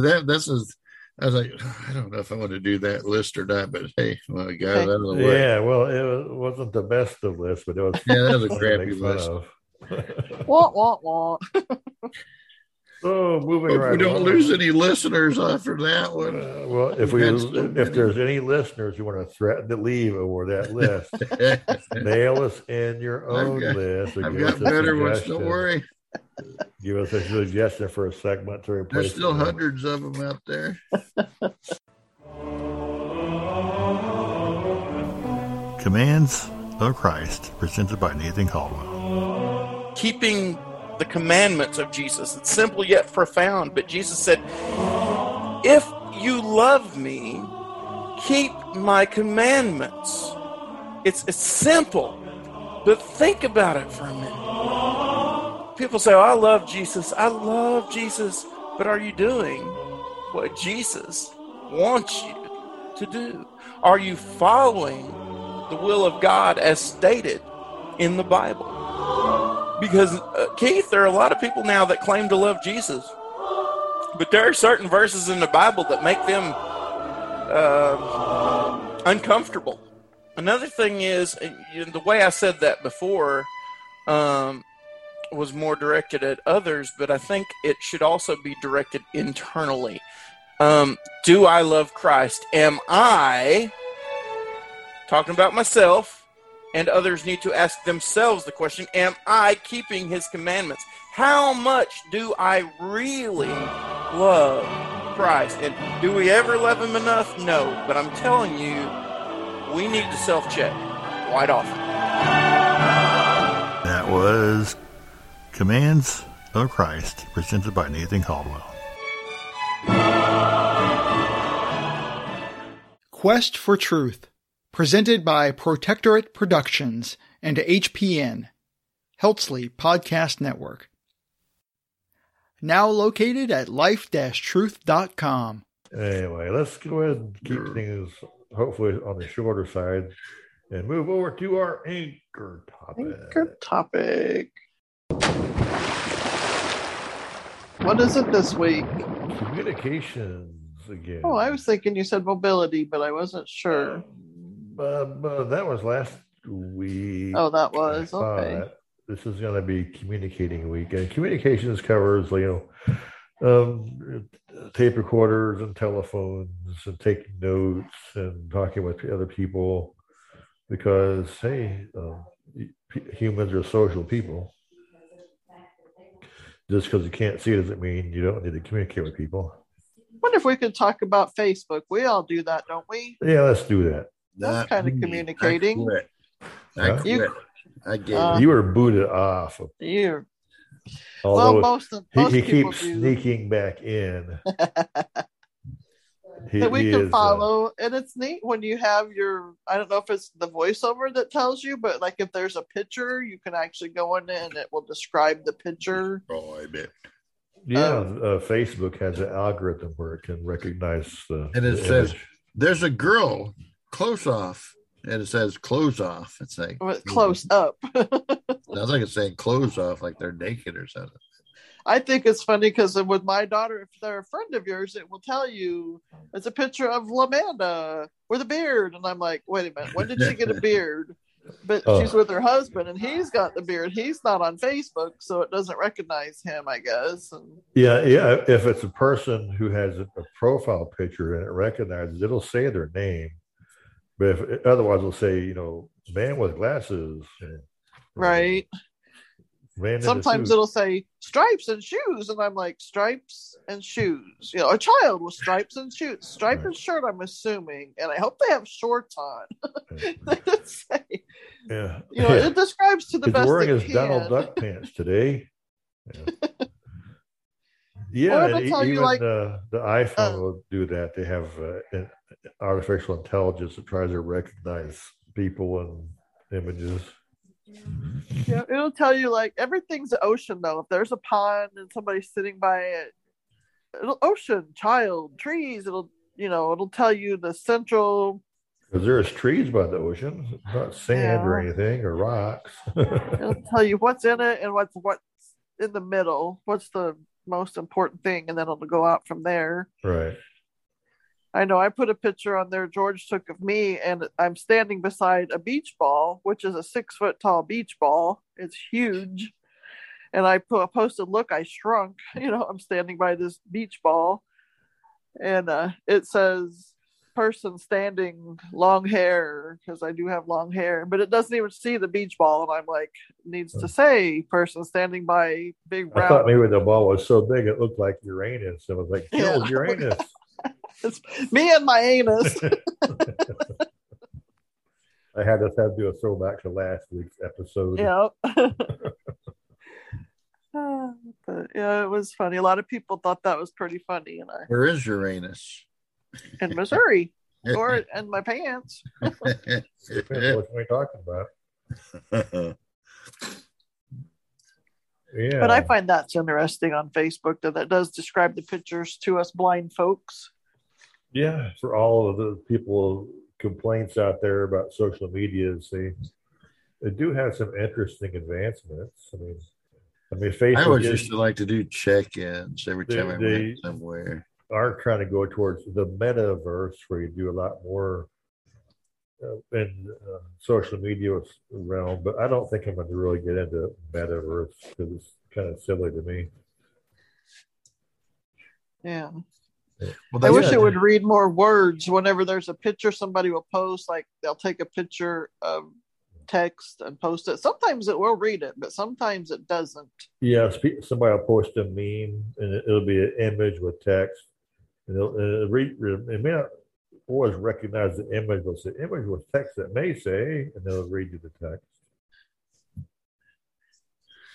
that this is I was like, I don't know if I want to do that list or not, but hey, well, I got it out of the way. Yeah, well, it was, wasn't the best of lists, but it was. Yeah, that was a crappy list. of. Wah, wah, wah. So moving Hope right we don't along. lose any listeners after that one. Uh, well, if we We've had so if there's any listeners who want to threaten to leave over that list, nail us in your I've own got- list. or I've got better ones. Don't worry. Give us a suggestion for a segment to replace. There's still it. hundreds of them out there. Commands of Christ, presented by Nathan Caldwell. keeping the commandments of Jesus. It's simple yet profound, but Jesus said, If you love me, keep my commandments. It's, it's simple, but think about it for a minute. People say, oh, I love Jesus. I love Jesus. But are you doing what Jesus wants you to do? Are you following the will of God as stated in the Bible? Because, uh, Keith, there are a lot of people now that claim to love Jesus, but there are certain verses in the Bible that make them uh, uncomfortable. Another thing is, the way I said that before um, was more directed at others, but I think it should also be directed internally. Um, do I love Christ? Am I talking about myself? and others need to ask themselves the question Am I keeping his commandments? How much do I really love Christ? And do we ever love him enough? No. But I'm telling you, we need to self check quite often. That was Commands of Christ, presented by Nathan Caldwell. Quest for Truth, presented by Protectorate Productions and HPN, Heltsley Podcast Network. Now located at life-truth.com. Anyway, let's go ahead and keep things hopefully on the shorter side and move over to our anchor topic. Good topic. What is it this week? Communications again. Oh, I was thinking you said mobility, but I wasn't sure. Uh, but that was last week. Oh, that was okay. Uh, this is going to be communicating week, and communications covers you know um, tape recorders and telephones and taking notes and talking with other people because hey, uh, humans are social people. Just because you can't see it doesn't mean you don't need to communicate with people. wonder if we could talk about Facebook. We all do that, don't we? Yeah, let's do that. That's kind of communicating. I quit. I Huh? quit. You- I gave Uh, you were booted off. Of, You. although most of- he, most he people keeps do. sneaking back in. He- that we can is, uh, follow. and it's neat when you have your, I don't know if it's the voiceover that tells you, but like if there's a picture, you can actually go in and it will describe the picture. Oh, I bet. yeah, um, uh, Facebook has an algorithm where it can recognize the. And it the says, image. "There's a girl close off," and it says "close off." It's like close up. sounds like it's saying "close off," like they're naked or something. I think it's funny because with my daughter, if they're a friend of yours, it will tell you it's a picture of Lamanda with a beard. And I'm like, wait a minute, when did she get a beard? But Oh. she's with her husband and he's got the beard. He's not on Facebook, so it doesn't recognize him, I guess. And Yeah, yeah. If it's a person who has a, profile picture and it recognizes, it'll say their name. But if otherwise, it'll say, you know, man with glasses. right. Sometimes it'll say stripes and shoes, and I'm like, stripes and shoes. You know, a child with stripes and shoes, stripe and shirt. I'm assuming, and I hope they have shorts on. Say. Yeah. You know, it describes to the He's best wearing his Donald. Duck pants today. Yeah, Or and it'll tell you, even like- uh, the iPhone uh, will do that. They have uh, artificial intelligence that tries to recognize people and images. Yeah, it'll tell you like everything's ocean though. If there's a pond and somebody's sitting by it, it'll ocean, child, trees. It'll you know it'll tell you the central. Because there's trees by the ocean, not sand or anything or rocks. It'll tell you what's in it and what's what's in the middle. What's the most important thing, and then it'll go out from there. right. I know I put a picture on there George took of me, and I'm standing beside a beach ball, which is a six foot tall beach ball. It's huge. And I put, posted, Look, I shrunk. You know, I'm standing by this beach ball. And uh, it says, person standing, long hair, because I do have long hair, but it doesn't even see the beach ball. And I'm like, needs to say, person standing by big I thought maybe the ball was so big it looked like Uranus. I was like, Yeah. Uranus. It's me and my anus. I had to have to do a throwback to last week's episode. Yeah. but yeah, it was funny. A lot of people thought that was pretty funny, and I Where is Uranus? in Missouri or in my pants. Depends what we're talking about. Yeah. But I find that's interesting on Facebook that that does describe the pictures to us blind folks. Yeah, for all of the people complaints out there about social media, they they do have some interesting advancements. I mean, I mean, Facebook I always is- used to like to do check-ins every They- time I they- went somewhere. are trying to go towards the metaverse where you do a lot more uh, in uh, social media realm, but I don't think I'm going to really get into metaverse because it's kind of silly to me. Yeah. Well, I wish it would read more words whenever there's a picture somebody will post. Like they'll take a picture of text and post it. Sometimes it will read it, but sometimes it doesn't. Yeah, somebody will post a meme and it- it'll be an image with text, and it'll, and it'll read, it may not always recognize the image, but the image with text that may say, and they'll read you the text.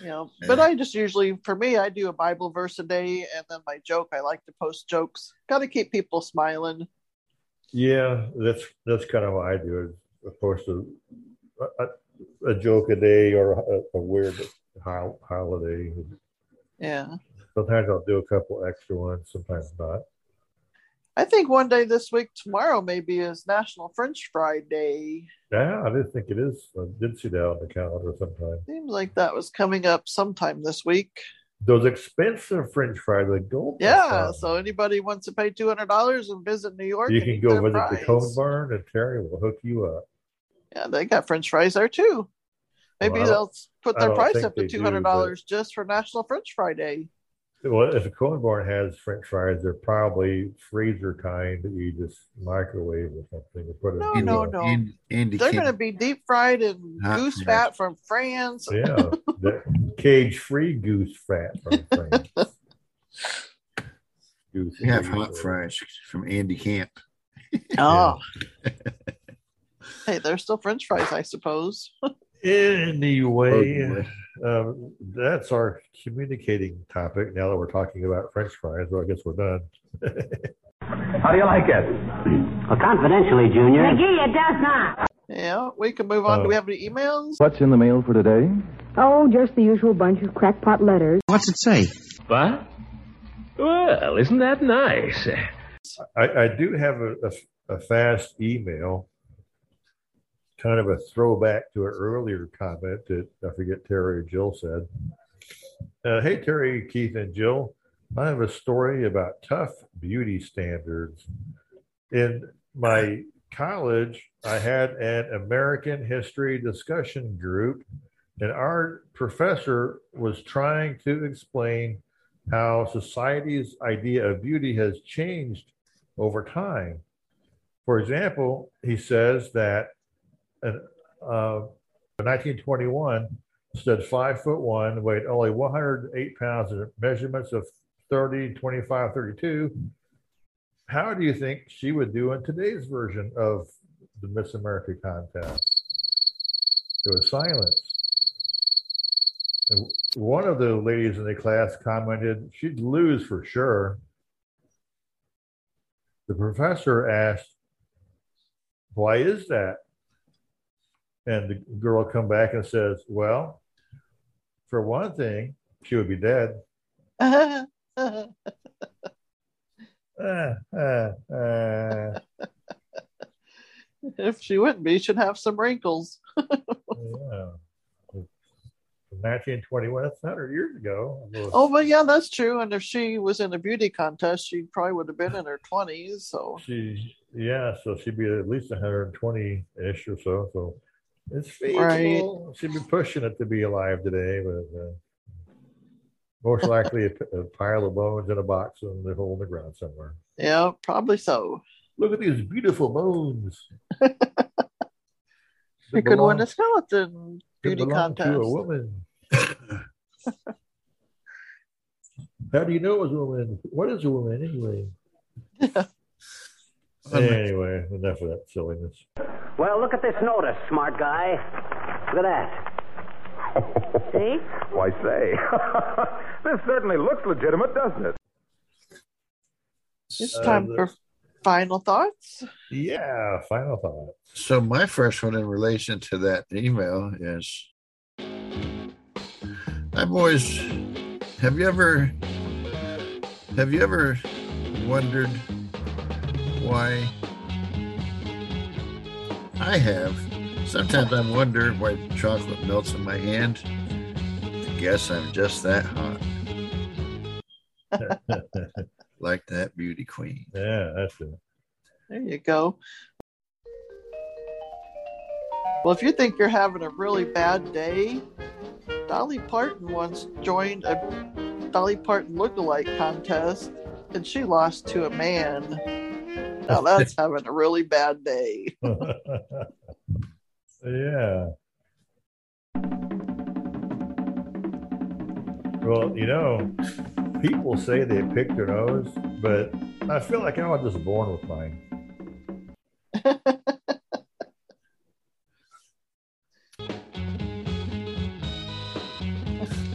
You know but i just usually for me i do a bible verse a day and then my joke i like to post jokes got to keep people smiling Yeah, that's that's kind of what I do. Of course a, a, a joke a day or a, a weird ho- holiday. yeah Sometimes I'll do a couple extra ones. Sometimes not. I think one day this week tomorrow maybe is national french fry day Yeah, I did think it is. I did see that on the calendar sometime. seems like that was coming up sometime this week Those expensive French fries, the gold. yeah so anybody wants to pay $200 and visit new york you can go visit the fries. Cone Barn, and Terry will hook you up. yeah they got french fries there too maybe Well, they'll put their price up to they do, $200 just for national french fry day Well, if a Cone Barn has French fries, they're probably freezer kind that you just microwave or something. to put No, in no, the- no. And, Andy they're going to be deep fried in Hot goose fries. fat from france Yeah, cage-free goose fat from France. Goose We have hot fries from Andy Camp. Oh. hey, they're still French fries, I suppose. Anyway, um, that's our communicating topic. Now that we're talking about French fries, well, I guess we're done. How do you like it? Well, confidentially, Junior. McGee, it does not. Yeah, we can move on. Oh. Do we have any emails? What's in the mail for today? Oh, just the usual bunch of crackpot letters. What's it say? What? Well, isn't that nice? I, I do have a, a, a fast email, kind of a throwback to an earlier comment that I forget Terry or Jill said. Uh, hey, Terry, Keith, and Jill. I have a story about tough beauty standards. In my college, I had an American history discussion group, and our professor was trying to explain how society's idea of beauty has changed over time. For example, he says that in, uh, 1921 stood five foot one, weighed only 108 pounds, and measurements of 30, 25, 32. How do you think she would do in today's version of the Miss America contest? There was silence. And one of the ladies in the class commented she'd lose for sure. The professor asked, Why is that? And the girl come back and says, "Well, for one thing, she would be dead." Ah, ah, ah. if she wouldn't be, she'd have some wrinkles. yeah. 1921, that's 100 years ago. Oh, but yeah, that's true. And if she was in a beauty contest, she probably would have been in her 20s. So She, yeah, so she'd be at least 120 ish or so. So it's feasible. She'd be pushing it to be alive today, but uh, most likely a pile of bones in a box in the hole in the ground somewhere. yeah, probably so. Look at these beautiful bones. She could win a skeleton beauty contest. To a woman. How do you know it was a woman? What is a woman anyway? anyway, enough of that silliness. Well, look at this notice, smart guy. Look at that. See? Why say? this certainly looks legitimate, doesn't it? It's Uh, time the- for final thoughts. Yeah, final thought. So my first one in relation to that email is I've always have you ever have you ever wondered why I have sometimes I wonder why chocolate melts in my hand. I guess I'm just that hot. like that beauty queen. Yeah, that's it. There you go. Well, if you think you're having a really bad day, Dolly Parton once joined a Dolly Parton lookalike contest and she lost to a man. Now that's having a really bad day. yeah. Well, you know, people say they pick their nose, but I feel like I was just born with mine.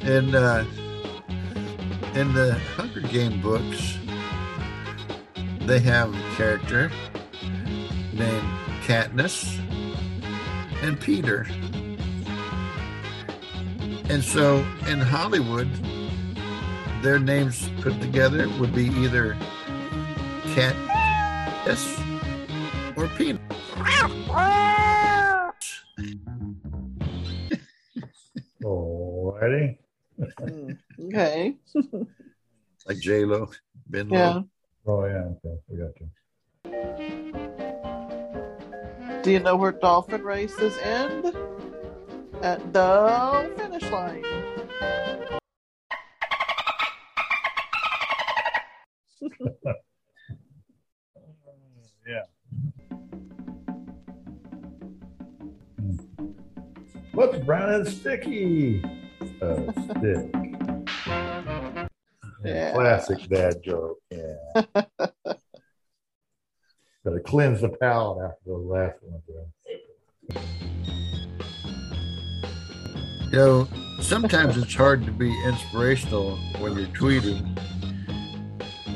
and uh, in the Hunger Game books, they have a character named Katniss and Peeta. And so in Hollywood, their names put together would be either Katniss or Peter. Alrighty. Mm, okay. Like J Lo, Ben Lo. Yeah. Oh yeah, okay, we got you. Do you know where dolphin races end? At the finish line. Yeah. Hmm. What's brown and sticky? A stick. Yeah. Classic dad joke. Yeah. Gotta cleanse the palate after the last one. yeah. You know, sometimes it's hard to be inspirational when you're tweeting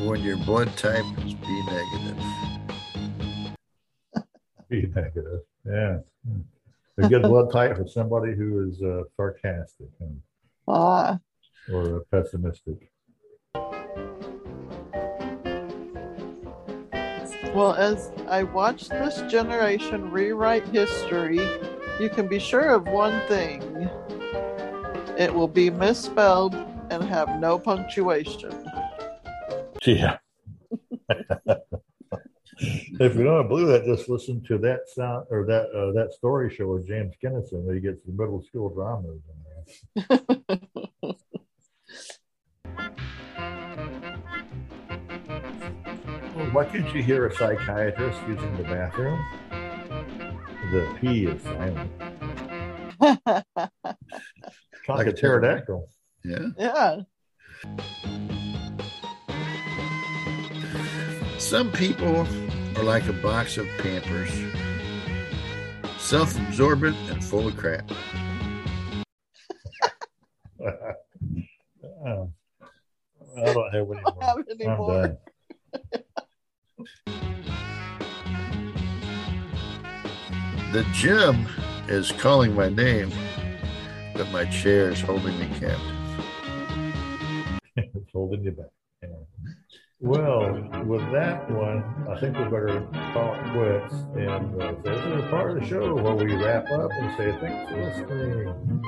when your blood type is B negative. B negative. Yeah. A good blood type for somebody who is uh, sarcastic and, Ah, or uh, pessimistic. Well, as I watch this generation rewrite history, you can be sure of one thing it will be misspelled and have no punctuation. Yeah. if you don't believe that, just listen to that sound or that uh, that story show with James Kennison that he gets the middle school dramas in there. Well, why can't you hear a psychiatrist using the bathroom? The P is silent. Like a pterodactyl. Yeah. Yeah. Some people are like a box of Pampers, self absorbent and full of crap. I don't have any more. have any I'm more. done. The gym is calling my name, but my chair is holding me captive. it's holding you back. Yeah. Well, with that one, I think we better call it quits. And uh, this is a part of the show where we wrap up and say thanks for listening.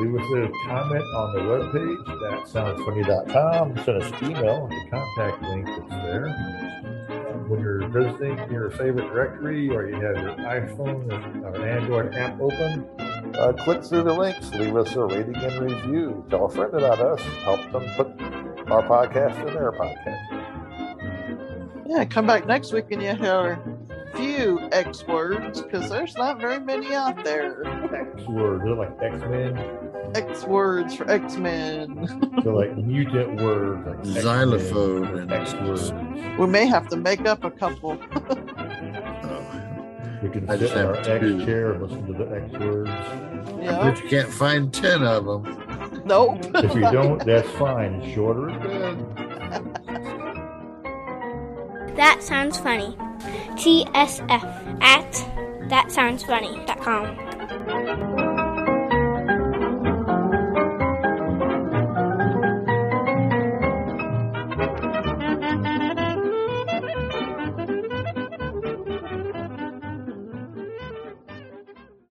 Leave us a comment on the webpage, thatsoundsfunny.com. Send us an email, the contact link that's there. When you're visiting your favorite directory or you have your iPhone or an Android app open, uh, click through the links, leave us a rating and review. Tell a friend about us, help them put our podcast in their podcast. Yeah, come back next week and you hear a few X words because there's not very many out there. X words, they're like X Men. X words for X Men. They're like mutant words, like X-Men, Xylophone and X words. we may have to make up a couple. Oh. We can I sit in our X two. chair and listen to the X words. yeah. But you can't find 10 of them. Nope. If you don't, that's fine. Shorter. That sounds funny. TSF at thatsoundsfunny.com.